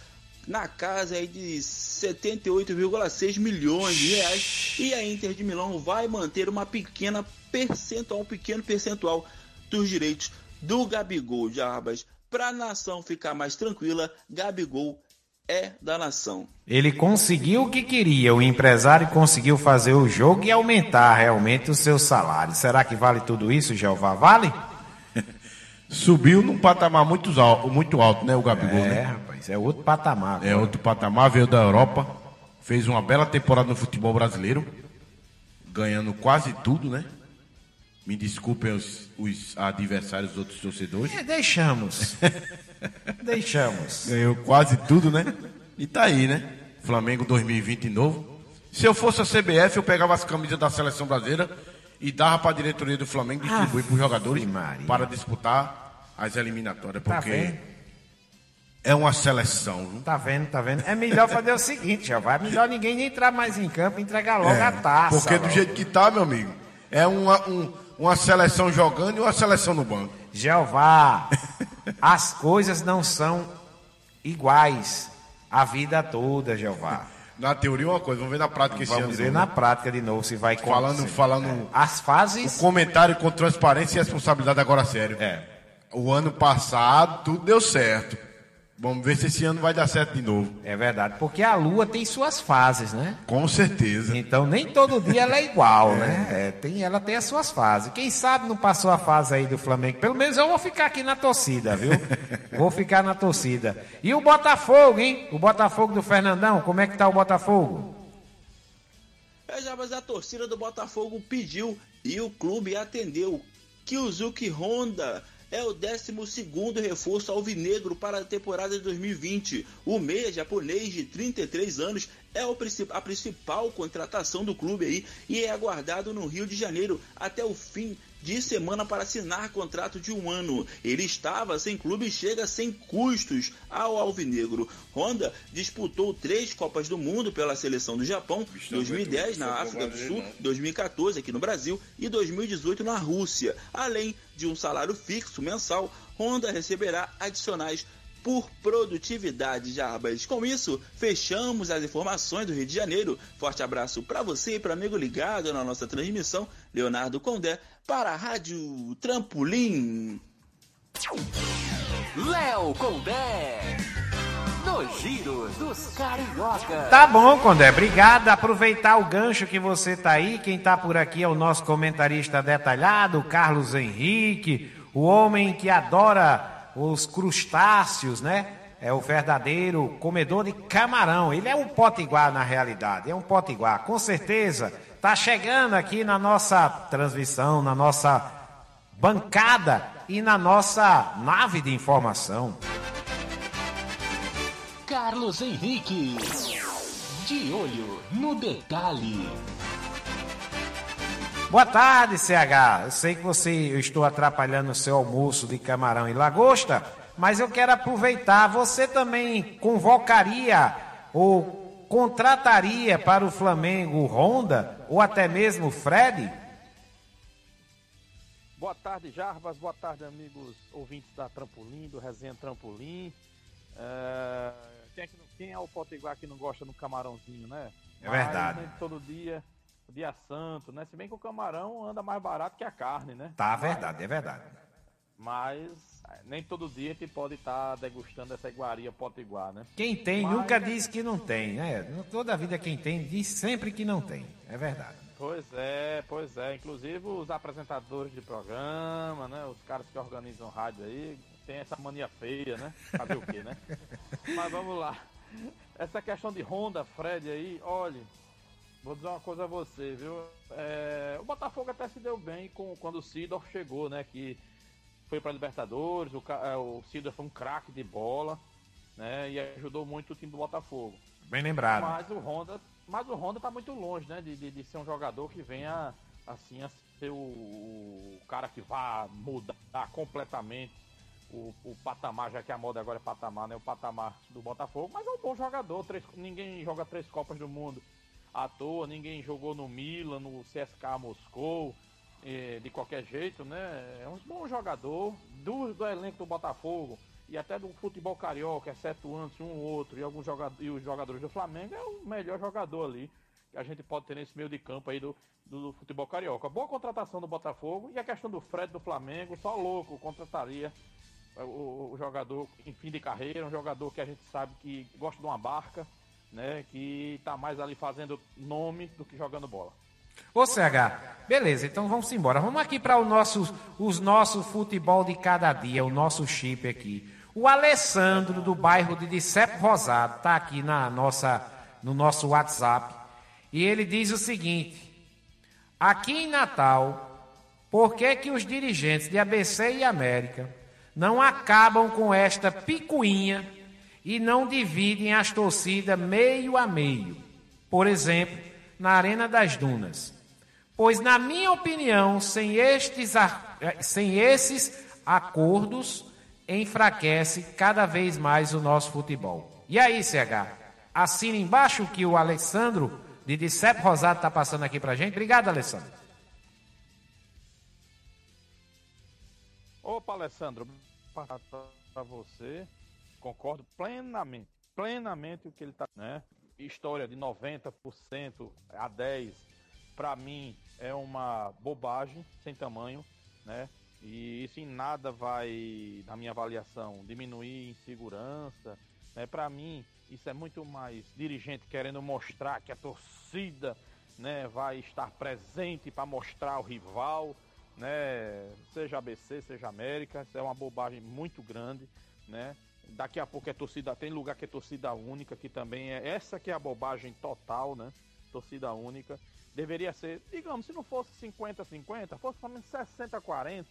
na casa aí de 78,6 milhões de reais e a Inter de Milão vai manter uma pequena percentual, um pequeno percentual dos direitos do Gabigol de Arbas. Para a nação ficar mais tranquila, Gabigol é da nação. Ele conseguiu o que queria, o empresário conseguiu fazer o jogo e aumentar realmente o seu salário. Será que vale tudo isso, Jeová? Vale? Subiu num patamar muito alto, muito alto né, o Gabigol, é, né? Rapaz, é outro patamar. É outro patamar, veio da Europa, fez uma bela temporada no futebol brasileiro, ganhando quase tudo, né? Me desculpem os, os adversários, os outros torcedores. É, deixamos. deixamos. Ganhou quase tudo, né? E tá aí, né? Flamengo 2020 novo. Se eu fosse a CBF, eu pegava as camisas da seleção brasileira e dava para a diretoria do Flamengo distribuir para os jogadores para disputar as eliminatórias. Tá Porque vendo? É uma seleção. viu? Tá vendo, tá vendo? É melhor fazer o seguinte, Jeová. É melhor ninguém nem entrar mais em campo e entregar logo É, a taça. Porque do logo. jeito que tá, meu amigo, é uma, um- uma seleção jogando e uma seleção no banco. Jeová, as coisas não são iguais a vida toda, Jeová. Na teoria uma coisa, vamos ver na prática esse ano. Vamos ver novo, na né? prática de novo se vai Falando, falando As fases. o comentário com transparência e responsabilidade agora sério. É. O ano passado tudo deu certo. Vamos ver se esse ano vai dar certo de novo. É verdade, porque a lua tem suas fases, né? Com certeza. Então nem todo dia ela é igual, né? É, tem, ela tem as suas fases. Quem sabe não passou a fase aí do Flamengo. Pelo menos eu vou ficar aqui na torcida, viu? vou ficar na torcida. E o Botafogo, hein? O Botafogo do Fernandão, como é que tá o Botafogo? É, já, mas a torcida do Botafogo pediu e o clube atendeu. Kyuzuki Honda é o 12 reforço alvinegro para a temporada de 2020. O meia japonês de 33 anos é a principal contratação do clube aí e é aguardado no Rio de Janeiro até o fim de semana para assinar contrato de um ano. Ele estava sem clube e chega sem custos ao Alvinegro. Honda disputou três Copas do Mundo pela seleção do Japão, 2010 na África do Sul, 2014 aqui no Brasil e 2018 na Rússia. Além de um salário fixo mensal, Honda receberá adicionais por produtividade, Jarbas. Com isso, fechamos as informações do Rio de Janeiro. Forte abraço para você e para amigo ligado na nossa transmissão, Leonardo Condé, para a Rádio Trampolim. Léo Condé. No Giro dos Cariocas. Tá bom, Condé. Obrigado. Aproveitar o gancho que você tá aí. Quem tá por aqui é o nosso comentarista detalhado, Carlos Henrique, o homem que adora os crustáceos, né? É o verdadeiro comedor de camarão. Ele é um potiguar na realidade, é um potiguar. Com certeza, tá chegando aqui na nossa transmissão, na nossa bancada e na nossa nave de informação. Carlos Henrique. De olho no detalhe. Boa tarde, CH. Eu sei que você, eu estou atrapalhando o seu almoço de camarão e lagosta, mas eu quero aproveitar. Você também convocaria ou contrataria para o Flamengo Honda ou até mesmo Fred? Boa tarde, Jarbas. Boa tarde, amigos ouvintes da Trampolim, do Resenha Trampolim. É, Quem, é que não- quem é o Potiguar que não gosta do camarãozinho, né? É verdade. Mas, nem todo dia, dia santo, né? Se bem que o camarão anda mais barato que a carne, né? Tá, verdade, é verdade. Mas é, nem todo dia a gente pode estar degustando essa iguaria potiguar, né? Quem tem Mas- nunca diz que não tem, né? Toda vida quem tem diz sempre que não tem. É verdade. Pois é, pois é. Inclusive os apresentadores de programa, né? Os caras que organizam rádio aí, tem essa mania feia, né? Fazer o quê, né? Mas vamos lá. Essa questão de Honda, Fred aí, olha, vou dizer uma coisa a você, viu? É, o Botafogo até se deu bem com, quando o Sidorf chegou, né? Que foi para Libertadores, o, é, o Sidorf foi um craque de bola, né? E ajudou muito o time do Botafogo. Bem lembrado. Mas o Honda, mas o Honda tá muito longe, né? De, de, de ser um jogador que venha assim a ser o, o cara que vá mudar completamente o, o patamar, já que a moda agora é patamar, né? O patamar do Botafogo, mas é um bom jogador. Três, ninguém joga três Copas do Mundo à toa, ninguém jogou no Milan, no CSK Moscou, eh, de qualquer jeito, né? É um bom jogador do, do elenco do Botafogo e até do futebol carioca, exceto antes um ou outro, e alguns jogadores, e os jogadores do Flamengo, é o melhor jogador ali que a gente pode ter nesse meio de campo aí do, do futebol carioca. Boa contratação do Botafogo e a questão do Fred do Flamengo, só louco contrataria o- o jogador em fim de carreira, um jogador que a gente sabe que gosta de uma barca, né? Que tá mais ali fazendo nome do que jogando bola. Ô CH, beleza, então vamos embora. Vamos aqui para o nosso, os nosso futebol de cada dia, o nosso chip aqui. O Alessandro, do bairro de Dicepo Rosado, está aqui na nossa, no nosso WhatsApp. E ele diz o seguinte: aqui em Natal, por que, que os dirigentes de ABC e América não acabam com esta picuinha e não dividem as torcidas meio a meio? Por exemplo, na Arena das Dunas. Pois, na minha opinião, sem, estes, eh, sem esses acordos, enfraquece cada vez mais o nosso futebol. E aí, CH? Assina embaixo que o Alessandro de Dicep Rosado está passando aqui pra gente. Obrigado, Alessandro. Opa, Alessandro, para você, concordo plenamente, plenamente o que ele tá, né? História de 90% a 10, para mim é uma bobagem sem tamanho, né? E isso em nada vai, na minha avaliação, diminuir em segurança, né? Para mim, isso é muito mais dirigente querendo mostrar que a torcida, né, vai estar presente para mostrar o rival, né? Seja ABC, seja América, isso é uma bobagem muito grande, né? Daqui a pouco é torcida, tem lugar que é torcida única, que também é essa que é a bobagem total, né? Torcida única. Deveria ser, digamos, se não fosse 50-50, fosse pelo menos 60-40,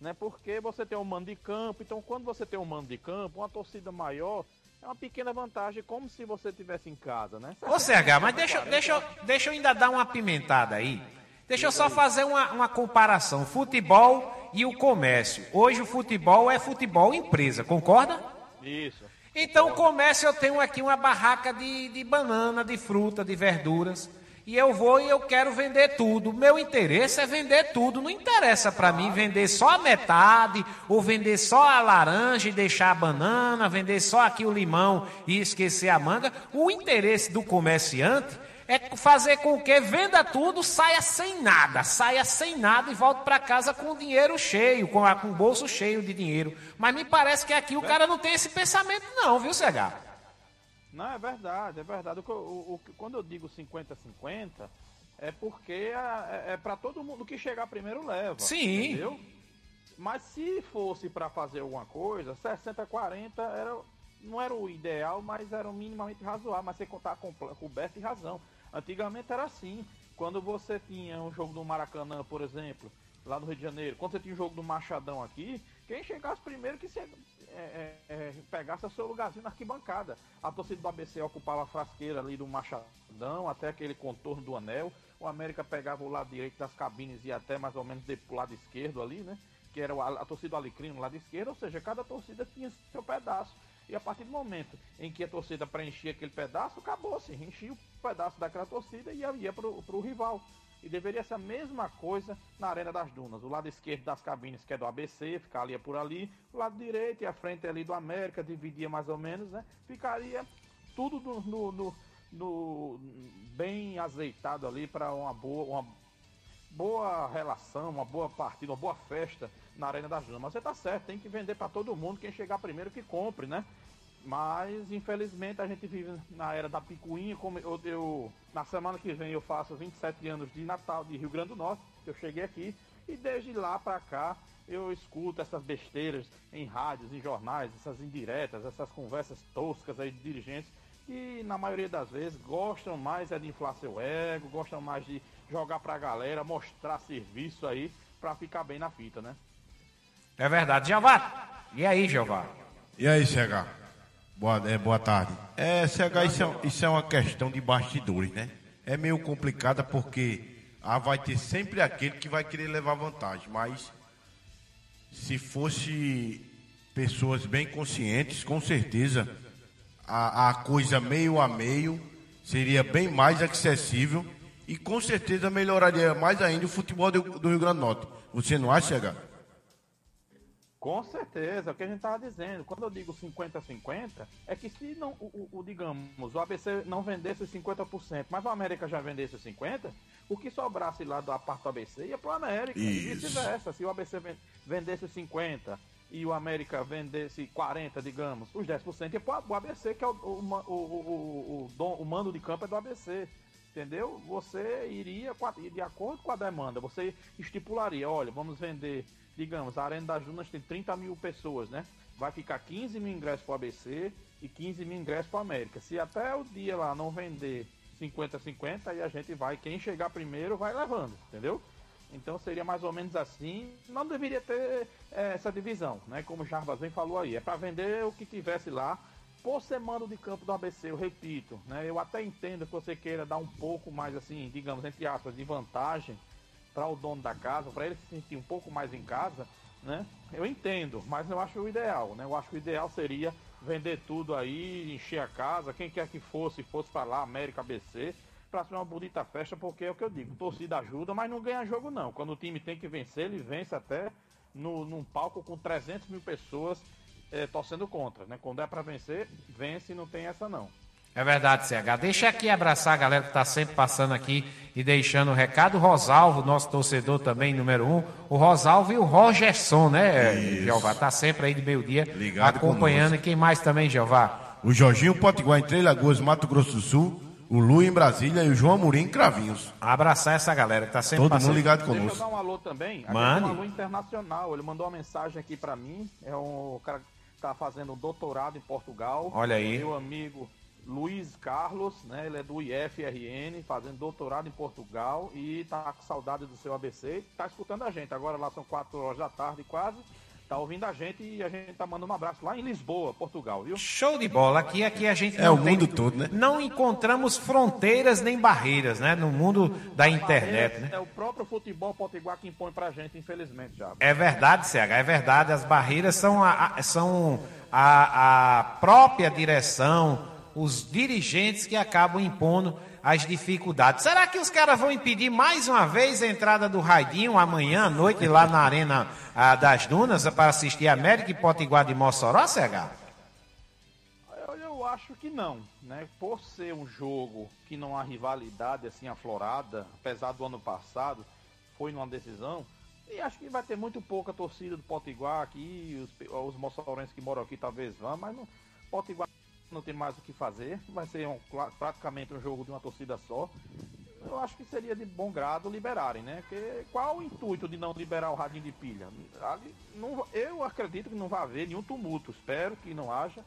né? Porque você tem um mando de campo, então quando você tem um mando de campo, uma torcida maior é uma pequena vantagem, como se você estivesse em casa, né? Ô CH, mas deixa, deixa, deixa eu ainda dar uma pimentada aí. Deixa eu só fazer uma, uma comparação: futebol e o comércio. Hoje o futebol é futebol empresa, concorda? Isso. Então, o comércio, eu tenho aqui uma barraca de, de banana, de fruta, de verduras. E eu vou e eu quero vender tudo. Meu interesse é vender tudo. Não interessa para mim vender só a metade, ou vender só a laranja e deixar a banana, vender só aqui o limão e esquecer a manga. O interesse do comerciante é fazer com que venda tudo, saia sem nada, saia sem nada e volte para casa com o dinheiro cheio, com, a, com o bolso cheio de dinheiro. Mas me parece que aqui o cara não tem esse pensamento, não, viu, CH? Não, é verdade, é verdade. O o- o- quando eu digo 50-50, é porque é, é para todo mundo que chegar primeiro leva. Sim. Entendeu? Mas se fosse para fazer alguma coisa, 60-40 era, não era o ideal, mas era o minimamente razoável. Mas você contar coberto e razão. Antigamente era assim. Quando você tinha um jogo do Maracanã, por exemplo, lá no Rio de Janeiro, quando você tinha um jogo do Machadão aqui, quem chegasse primeiro que você é, é, é, pegasse o seu lugarzinho na arquibancada. A torcida do ABC ocupava a frasqueira ali do Machadão, até aquele contorno do anel. o América pegava o lado direito das cabines e até mais ou menos pro lado esquerdo ali, né? Que era a, a torcida do Alecrim no lado esquerdo, ou seja, cada torcida tinha seu pedaço. E a partir do momento em que a torcida preenchia aquele pedaço, acabou-se, enchia o pedaço daquela torcida e ia, pro, pro rival. E deveria ser a mesma coisa na Arena das Dunas. O lado esquerdo das cabines, que é do ABC, ficaria por ali. O lado direito e a frente ali do América, dividia mais ou menos, né? Ficaria tudo no, no, no, no bem azeitado ali para uma boa, uma boa relação, uma boa partida, uma boa festa na Arena das Dunas. Você tá certo, tem que vender para todo mundo, quem chegar primeiro que compre, né? Mas infelizmente a gente vive na era da picuinha, como eu, eu na semana que vem eu faço 27 anos de Natal de Rio Grande do Norte, eu cheguei aqui e desde lá para cá eu escuto essas besteiras em rádios, em jornais, essas indiretas, essas conversas toscas aí de dirigentes que na maioria das vezes gostam mais é de inflar seu ego, gostam mais de jogar pra galera, mostrar serviço aí pra ficar bem na fita, né? É verdade. Jeová, e aí, Jeová? E aí, CH? Boa, é, boa tarde. É, CH, isso é, isso é uma questão de bastidores, né? É meio complicada porque ah, vai ter sempre aquele que vai querer levar vantagem, mas se fosse pessoas bem conscientes, com certeza a, a coisa meio a meio seria bem mais acessível e com certeza melhoraria mais ainda o futebol do, do Rio Grande do Norte. Você não acha, H? Com certeza, é o que a gente estava dizendo. Quando eu digo 50-50, é que se não, o, o, digamos, o ABC não vendesse 50%, mas o América já vendesse 50%, o que sobrasse lá da parte do ABC ia para o América. Isso. E vice-versa. Se o ABC vendesse 50%, e o América vendesse 40, digamos, os 10% é para o ABC, que é o, o, o, o, o, o mando de campo é do ABC. Entendeu? Você iria de acordo com a demanda, você estipularia, olha, vamos vender, digamos, a Arena das Dunas tem 30 mil pessoas, né? Vai ficar 15 mil ingressos para o ABC e 15 mil ingressos para o América. Se até o dia lá não vender 50-50, aí a gente vai, quem chegar primeiro vai levando, entendeu? Então seria mais ou menos assim. Não deveria ter é, essa divisão, né? Como o Jarbas bem falou aí. É para vender o que tivesse lá. Por ser mando de campo do ABC, eu repito, né? Eu até entendo que você queira dar um pouco mais assim, digamos, entre aspas, de vantagem para o dono da casa, para ele se sentir um pouco mais em casa, né? Eu entendo, mas eu acho o ideal, né? Eu acho que o ideal seria vender tudo aí, encher a casa, quem quer que fosse, fosse para lá, América, ABC, para ser uma bonita festa, porque é o que eu digo, torcida ajuda, mas não ganha jogo não. Quando o time tem que vencer, ele vence até no, num palco com 300 mil pessoas é, torcendo contra, né? Quando é para vencer, vence não tem essa não. É verdade, CH. Deixa aqui abraçar a galera que está sempre passando aqui e deixando o recado. O Rosalvo, nosso torcedor também, número um. O Rosalvo e o Rogerson, né, Isso. Jeová? Tá sempre aí de meio-dia acompanhando. Conosco. E quem mais também, Jeová? O Jorginho Potiguar em Três Lagoas, Mato Grosso do Sul o Lu em Brasília e o João Amorim em Cravinhos. Abraçar essa galera que tá sempre Todo passando. mundo ligado conosco. Deixa eu dar um alô também. Mano. um alô internacional. Ele mandou uma mensagem aqui para mim. É um cara que tá fazendo um doutorado em Portugal. Olha aí. Meu amigo Luiz Carlos, né? Ele é do IFRN, fazendo doutorado em Portugal e tá com saudade do seu ABC. Tá escutando a gente. Agora lá são quatro horas da tarde quase tá ouvindo a gente e a gente tá mandando um abraço lá em Lisboa, Portugal, viu? Show de bola. Aqui, aqui a gente é o mundo todo, né? Não encontramos fronteiras nem barreiras, né? No mundo da internet, né? É o próprio futebol potiguar que impõe pra gente, infelizmente, já. É verdade, CH, é verdade. As barreiras são a, a são a, a própria direção, os dirigentes que acabam impondo as dificuldades. Será que os caras vão impedir mais uma vez a entrada do Raidinho amanhã à noite lá na Arena ah, das Dunas para assistir América e Potiguar de Mossoró, CH? Eu, acho que não, né? Por ser um jogo que não há rivalidade assim aflorada, apesar do ano passado, foi numa decisão, e acho que vai ter muito pouca torcida do Potiguar aqui, os, os que moram aqui talvez vão, mas no Potiguar não tem mais o que fazer, vai ser um, praticamente um jogo de uma torcida só. Eu acho que seria de bom grado liberarem, né? Porque qual o intuito de não liberar o radinho de pilha? Não, eu acredito que não vai haver nenhum tumulto, espero que não haja,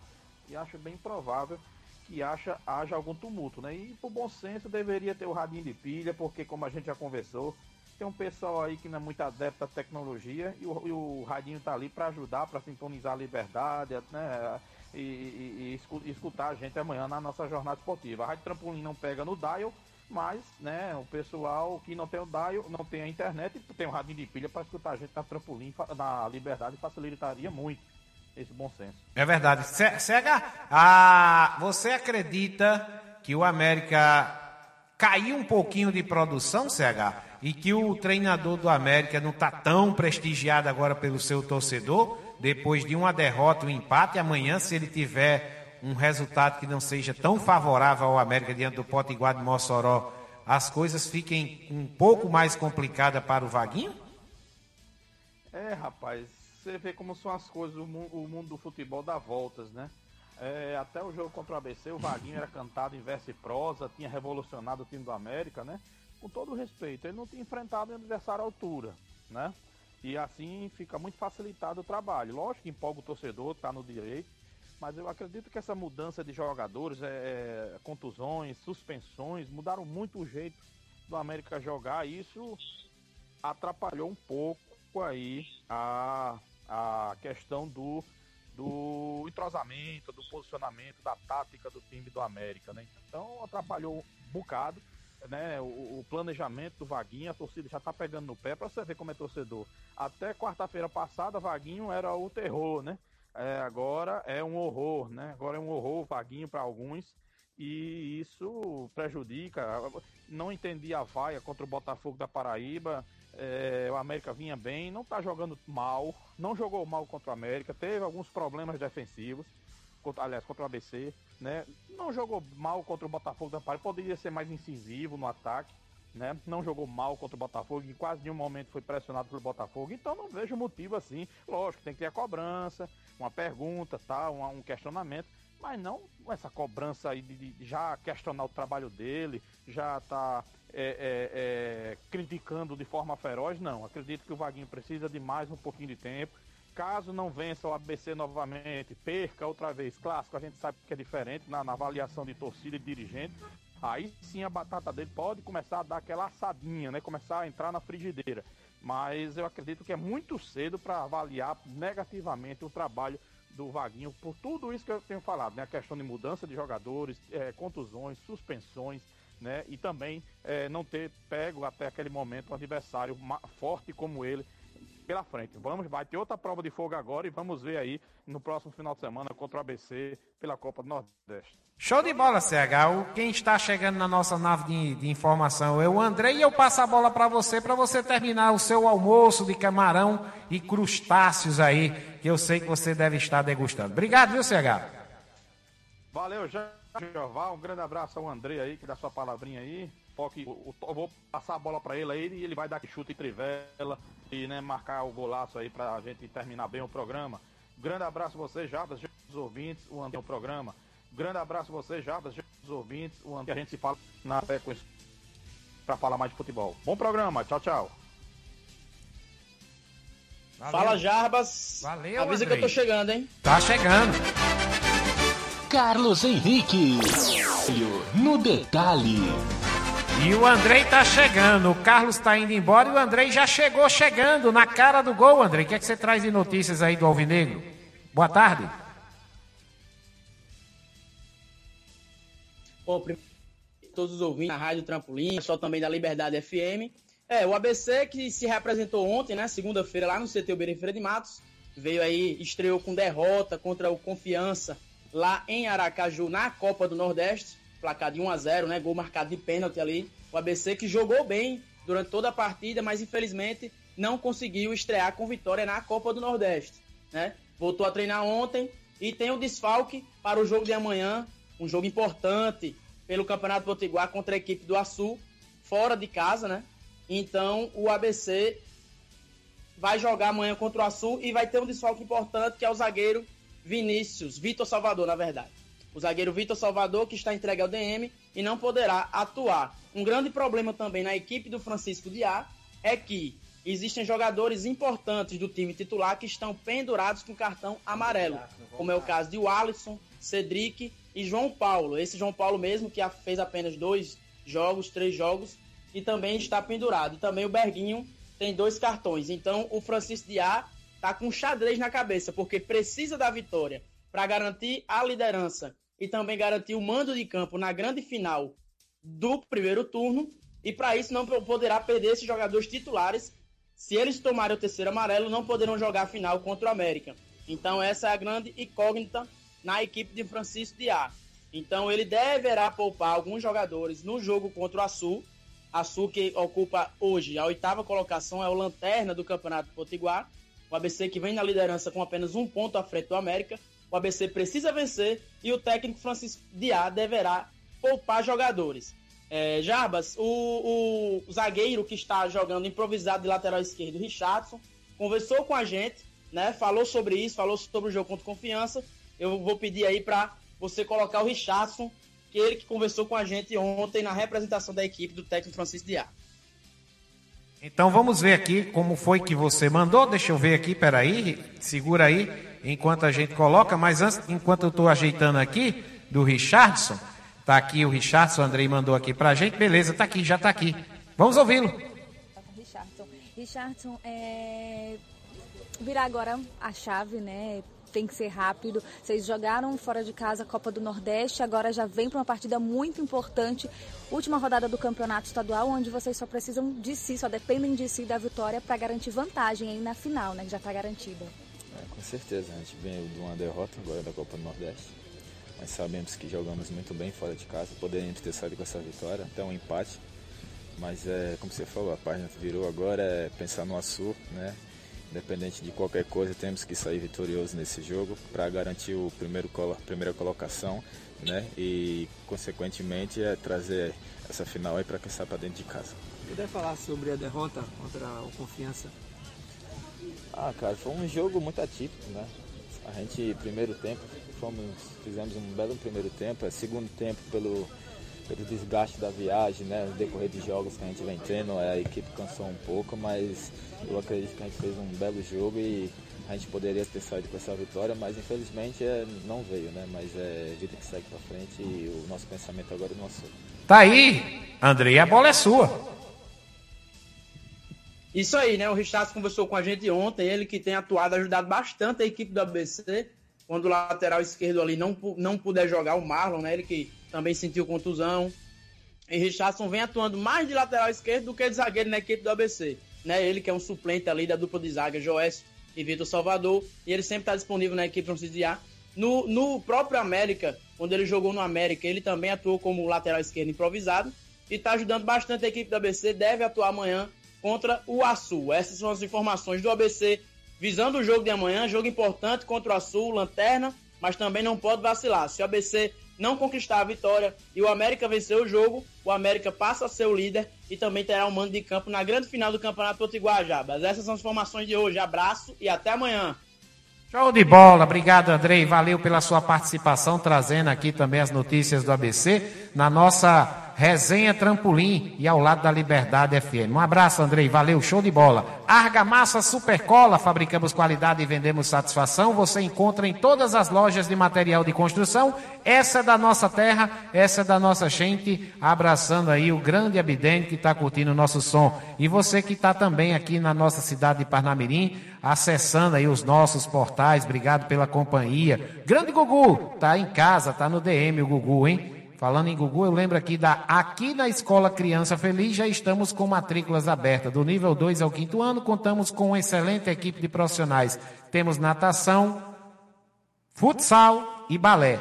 e acho bem provável que haja, haja algum tumulto, né? E por bom senso deveria ter o radinho de pilha, porque como a gente já conversou, tem um pessoal aí que não é muito adepto à tecnologia e o, e o radinho tá ali para ajudar, para sintonizar a liberdade, né? E, e, e, escutar a gente amanhã na nossa jornada esportiva. A Rádio Trampolim não pega no dial, mas, né, o pessoal que não tem o DAIO, não tem a internet, tem um radinho de pilha para escutar a gente na trampolim, na liberdade, facilitaria muito esse bom senso. É verdade. Cega, ah, você acredita que o América caiu um pouquinho de produção, CH? E que o treinador do América não está tão prestigiado agora pelo seu torcedor, depois de uma derrota, um empate, amanhã, se ele tiver um resultado que não seja tão favorável ao América diante do Potiguar de Mossoró, as coisas fiquem um pouco mais complicadas para o Vaguinho? É, rapaz, você vê como são as coisas, o mundo, o mundo do futebol dá voltas, né? É, até o jogo contra o ABC, o Vaguinho era cantado em verso e prosa, tinha revolucionado o time do América, né? Com todo respeito, ele não tinha enfrentado um adversário à altura, né? E assim fica muito facilitado o trabalho. Lógico que empolga o torcedor, tá no direito, mas eu acredito que essa mudança de jogadores, é, é contusões, suspensões, mudaram muito o jeito do América jogar e isso atrapalhou um pouco aí a a questão do, do entrosamento, do posicionamento, da tática do time do América, né? Então atrapalhou um bocado, né? O, o planejamento do Vaguinho, a torcida já tá pegando no pé para você ver como é torcedor. Até quarta-feira passada, Vaguinho era o terror, né? É, agora é um horror, né? Agora é um horror, Vaguinho para alguns e isso prejudica. Não entendi a vaia contra o Botafogo da Paraíba. É, o América vinha bem, não está jogando mal, não jogou mal contra o América, teve alguns problemas defensivos, aliás, contra o ABC, né? Não jogou mal contra o Botafogo da Paraíba, poderia ser mais incisivo no ataque, né? Não jogou mal contra o Botafogo, em quase nenhum momento foi pressionado pelo Botafogo, então não vejo motivo assim. Lógico, tem que ter a cobrança, uma pergunta, tá? um, um questionamento, mas não essa cobrança aí de, de, já questionar o trabalho dele, já tá é, é, é, criticando de forma feroz, não. Acredito que o Vaguinho precisa de mais um pouquinho de tempo. Caso não vença o ABC novamente, perca outra vez, clássico, a gente sabe que é diferente na, na avaliação de torcida e dirigente. Aí sim a batata dele pode começar a dar aquela assadinha, né? Começar a entrar na frigideira. Mas eu acredito que é muito cedo para avaliar negativamente o trabalho do Vaguinho por tudo isso que eu tenho falado, né? A questão de mudança de jogadores, é, contusões, suspensões, né? E também é, não ter pego até aquele momento um adversário forte como ele pela frente. Vamos, vai ter outra prova de fogo agora e vamos ver aí no próximo final de semana contra o ABC pela Copa do Nordeste. Show de bola, CH. Quem está chegando na nossa nave de, de informação é o André e eu passo a bola para você, para você terminar o seu almoço de camarão e crustáceos aí, que eu sei que você deve estar degustando. Obrigado, viu, CH? Valeu. Jeová, um grande abraço ao André aí, que dá sua palavrinha aí. Foque, eu vou passar a bola para ele aí e ele vai dar chute e trivela e né, marcar o golaço aí pra gente terminar bem o programa. Grande abraço a você, Jabas, os ouvintes, o André, o programa. Grande abraço a você, Jabas, os ouvintes, o André, a gente se fala na frequência para falar mais de futebol. Bom programa, tchau, tchau. Valeu. Fala, Jarbas. Valeu, Avisa Andrei. que eu tô chegando, hein? Tá chegando. Carlos Henrique. No detalhe. E o Andrei tá chegando, o Carlos tá indo embora e o Andrei já chegou chegando na cara do gol, Andrei. O que é que você traz de notícias aí do Alvinegro? Boa tarde. Bom, primeiro, todos os ouvintes da Rádio Trampolim, só também da Liberdade FM. É, o ABC que se representou ontem, né, segunda-feira, lá no CT Feira de Matos, veio aí, estreou com derrota contra o Confiança lá em Aracaju, na Copa do Nordeste, placar de 1 a 0 né? Gol marcado de pênalti ali. O ABC que jogou bem durante toda a partida, mas infelizmente não conseguiu estrear com vitória na Copa do Nordeste, né? Voltou a treinar ontem e tem o desfalque para o jogo de amanhã, um jogo importante pelo Campeonato Potiguar contra a equipe do Açu, fora de casa, né? Então o ABC vai jogar amanhã contra o Açu e vai ter um desfalque importante que é o zagueiro Vinícius, Vitor Salvador, na verdade. O zagueiro Vitor Salvador, que está entregue ao DM e não poderá atuar. Um grande problema também na equipe do Francisco Diá é que existem jogadores importantes do time titular que estão pendurados com cartão amarelo, como é o caso de Alisson, Cedric e João Paulo. Esse João Paulo mesmo que fez apenas dois jogos, três jogos e também está pendurado. E também o Berguinho tem dois cartões. Então o Francisco Diá tá com xadrez na cabeça, porque precisa da vitória para garantir a liderança e também garantir o mando de campo na grande final do primeiro turno e para isso não poderá perder esses jogadores titulares. Se eles tomarem o terceiro amarelo, não poderão jogar a final contra o América. Então essa é a grande incógnita na equipe de Francisco Diá. Então ele deverá poupar alguns jogadores no jogo contra o Açu. Açu que ocupa hoje a oitava colocação, é o lanterna do Campeonato Potiguar. O ABC que vem na liderança com apenas um ponto à frente do América. O ABC precisa vencer e o técnico Francisco Diá deverá poupar jogadores. É, Jarbas, o, o, zagueiro que está jogando improvisado de lateral esquerdo, Richardson, conversou com a gente, né? Falou sobre isso, falou sobre o jogo contra confiança. Eu vou pedir aí para você colocar o Richardson, que ele que conversou com a gente ontem na representação da equipe do técnico Francisco Diá. Então vamos ver aqui como foi que você mandou. Deixa eu ver aqui, peraí, segura aí, enquanto a gente coloca. Mas antes, enquanto eu estou ajeitando aqui do Richardson, Tá aqui o Richardson, o Andrei mandou aqui pra gente. Beleza, tá aqui, já tá aqui. Vamos ouvi-lo. Richardson, Richardson é... virar agora a chave, né? Tem que ser rápido. Vocês jogaram fora de casa a Copa do Nordeste, agora já vem para uma partida muito importante. Última rodada do campeonato estadual, onde vocês só precisam de si, só dependem de si da vitória para garantir vantagem aí na final, né? Que já está garantida. Certeza, a gente vem de uma derrota agora da Copa do Nordeste mas sabemos que jogamos muito bem fora de casa, poderíamos ter saído com essa vitória, até um empate. Mas é como você falou, a página virou agora é pensar no Açu, né? Independente de qualquer coisa, temos que sair vitorioso nesse jogo para garantir o primeiro a primeira colocação, né? E consequentemente é trazer essa final aí para quem sai para dentro de casa. Puder falar sobre a derrota contra o Confiança? Ah, cara, foi um jogo muito atípico, né? A gente primeiro tempo fomos, fizemos um belo primeiro tempo, é segundo tempo pelo, pelo desgaste da viagem, né, no decorrer de jogos que a gente vem tendo, a equipe cansou um pouco, mas eu acredito que a gente fez um belo jogo e a gente poderia ter saído com essa vitória, mas infelizmente é, não veio, né? Mas é vida que segue para frente e o nosso pensamento agora é nosso. Tá aí, Andrei, a bola é sua. Isso aí, né? O Richard conversou com a gente ontem, ele que tem atuado, ajudado bastante a equipe do ABC quando o lateral esquerdo ali não, não puder jogar, o Marlon, né? Ele que também sentiu contusão. E Richardson vem atuando mais de lateral esquerdo do que de zagueiro na equipe do ABC. Né? Ele que é um suplente ali da dupla de zaga, Joécio e Vitor Salvador. E ele sempre está disponível na equipe Francisco no, no próprio América, quando ele jogou no América, ele também atuou como lateral esquerdo improvisado. E está ajudando bastante a equipe do ABC. Deve atuar amanhã contra o Açu. Essas são as informações do ABC visando o jogo de amanhã, jogo importante contra o Açul, lanterna, mas também não pode vacilar. Se o ABC não conquistar a vitória e o América vencer o jogo, o América passa a ser o líder e também terá um mando de campo na grande final do Campeonato Potiguar, Jabas. Essas são as informações de hoje. Abraço e até amanhã. Show de bola, obrigado Andrei, valeu pela sua participação, trazendo aqui também as notícias do ABC na nossa Resenha Trampolim e ao lado da Liberdade FM. Um abraço, Andrei. Valeu, show de bola. Argamassa Supercola, fabricamos qualidade e vendemos satisfação. Você encontra em todas as lojas de material de construção. Essa é da nossa terra, essa é da nossa gente. Abraçando aí o grande Abidente que está curtindo o nosso som. E você que está também aqui na nossa cidade de Parnamirim, acessando aí os nossos portais. Obrigado pela companhia. Grande Gugu, tá em casa, tá no DM o Gugu, hein? Falando em Gugu, eu lembro aqui da aqui na Escola Criança Feliz já estamos com matrículas abertas. Do nível 2 ao quinto ano, contamos com uma excelente equipe de profissionais. Temos natação, futsal e balé.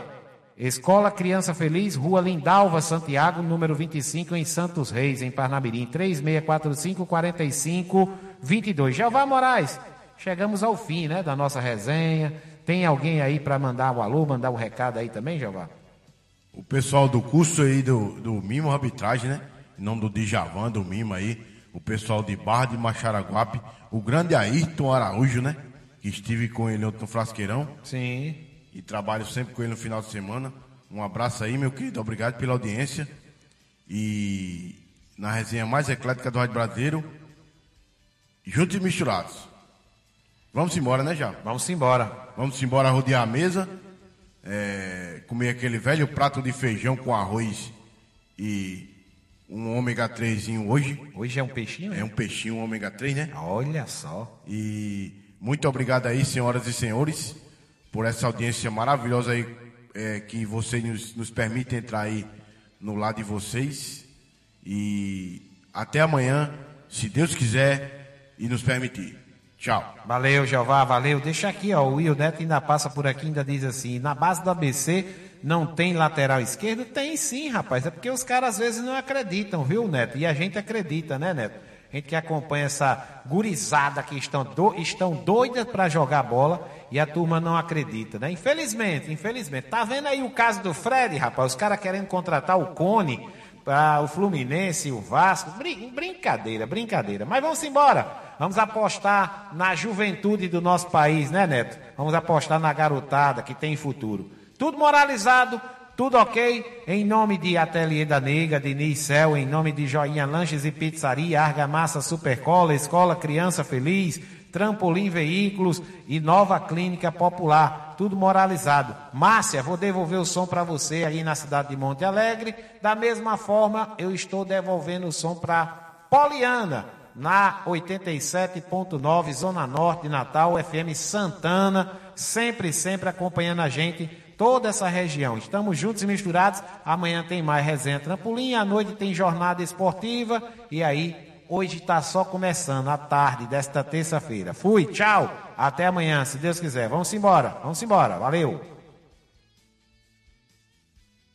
Escola Criança Feliz, Rua Lindalva, Santiago, número 25, em Santos Reis, em Parnamirim, 3645 4522. Jeová Moraes, chegamos ao fim, né, da nossa resenha. Tem alguém aí para mandar o um alô, mandar o um recado aí também, Jeová? o pessoal do curso aí do, do Mimo Arbitragem, né? Em nome do Djavan, do Mimo aí, o pessoal de Barra de Macharaguape, o grande Ayrton Araújo, né? Que estive com ele no Frasqueirão. Sim. E trabalho sempre com ele no final de semana. Um abraço aí, meu querido. Obrigado pela audiência. E na resenha mais eclética do Rádio Brasileiro, juntos e misturados. Vamos embora, né, já? Vamos embora. Vamos embora rodear a mesa é, comer aquele velho prato de feijão com arroz e um ômega 3 hoje. Hoje é um peixinho? É um peixinho, um ômega 3, né? Olha só. E muito obrigado aí, senhoras e senhores, por essa audiência maravilhosa aí é, que vocês nos, nos permitem entrar aí no lado de vocês. E até amanhã, se Deus quiser e nos permitir. Tchau. Valeu, Jeová, valeu. Deixa aqui, ó. O Will Neto ainda passa por aqui, ainda diz assim: na base do ABC não tem lateral esquerdo? Tem sim, rapaz. É porque os caras às vezes não acreditam, viu, Neto? E a gente acredita, né, Neto? A gente que acompanha essa gurizada que estão, do, estão doidas para jogar bola e a turma não acredita, né? Infelizmente, infelizmente. Tá vendo aí o caso do Fred, rapaz? Os caras querendo contratar o Cone para o Fluminense, o Vasco. Brin brincadeira, brincadeira. Mas vamos embora. Vamos apostar na juventude do nosso país, né, Neto? Vamos apostar na garotada que tem futuro. Tudo moralizado, tudo ok? Em nome de Ateliê da Nega, de Nicel, em nome de Joinha Lanches e Pizzaria, Argamassa Supercola, Escola Criança Feliz, Trampolim Veículos e Nova Clínica Popular. Tudo moralizado. Márcia, vou devolver o som para você aí na cidade de Monte Alegre. Da mesma forma, eu estou devolvendo o som para Poliana, na 87.9, Zona Norte Natal, FM Santana, sempre, sempre acompanhando a gente toda essa região. Estamos juntos e misturados. Amanhã tem mais resenha trampolim, à noite tem jornada esportiva e aí hoje está só começando a tarde desta terça-feira. Fui, tchau, até amanhã, se Deus quiser. Vamos embora, vamos embora. Valeu.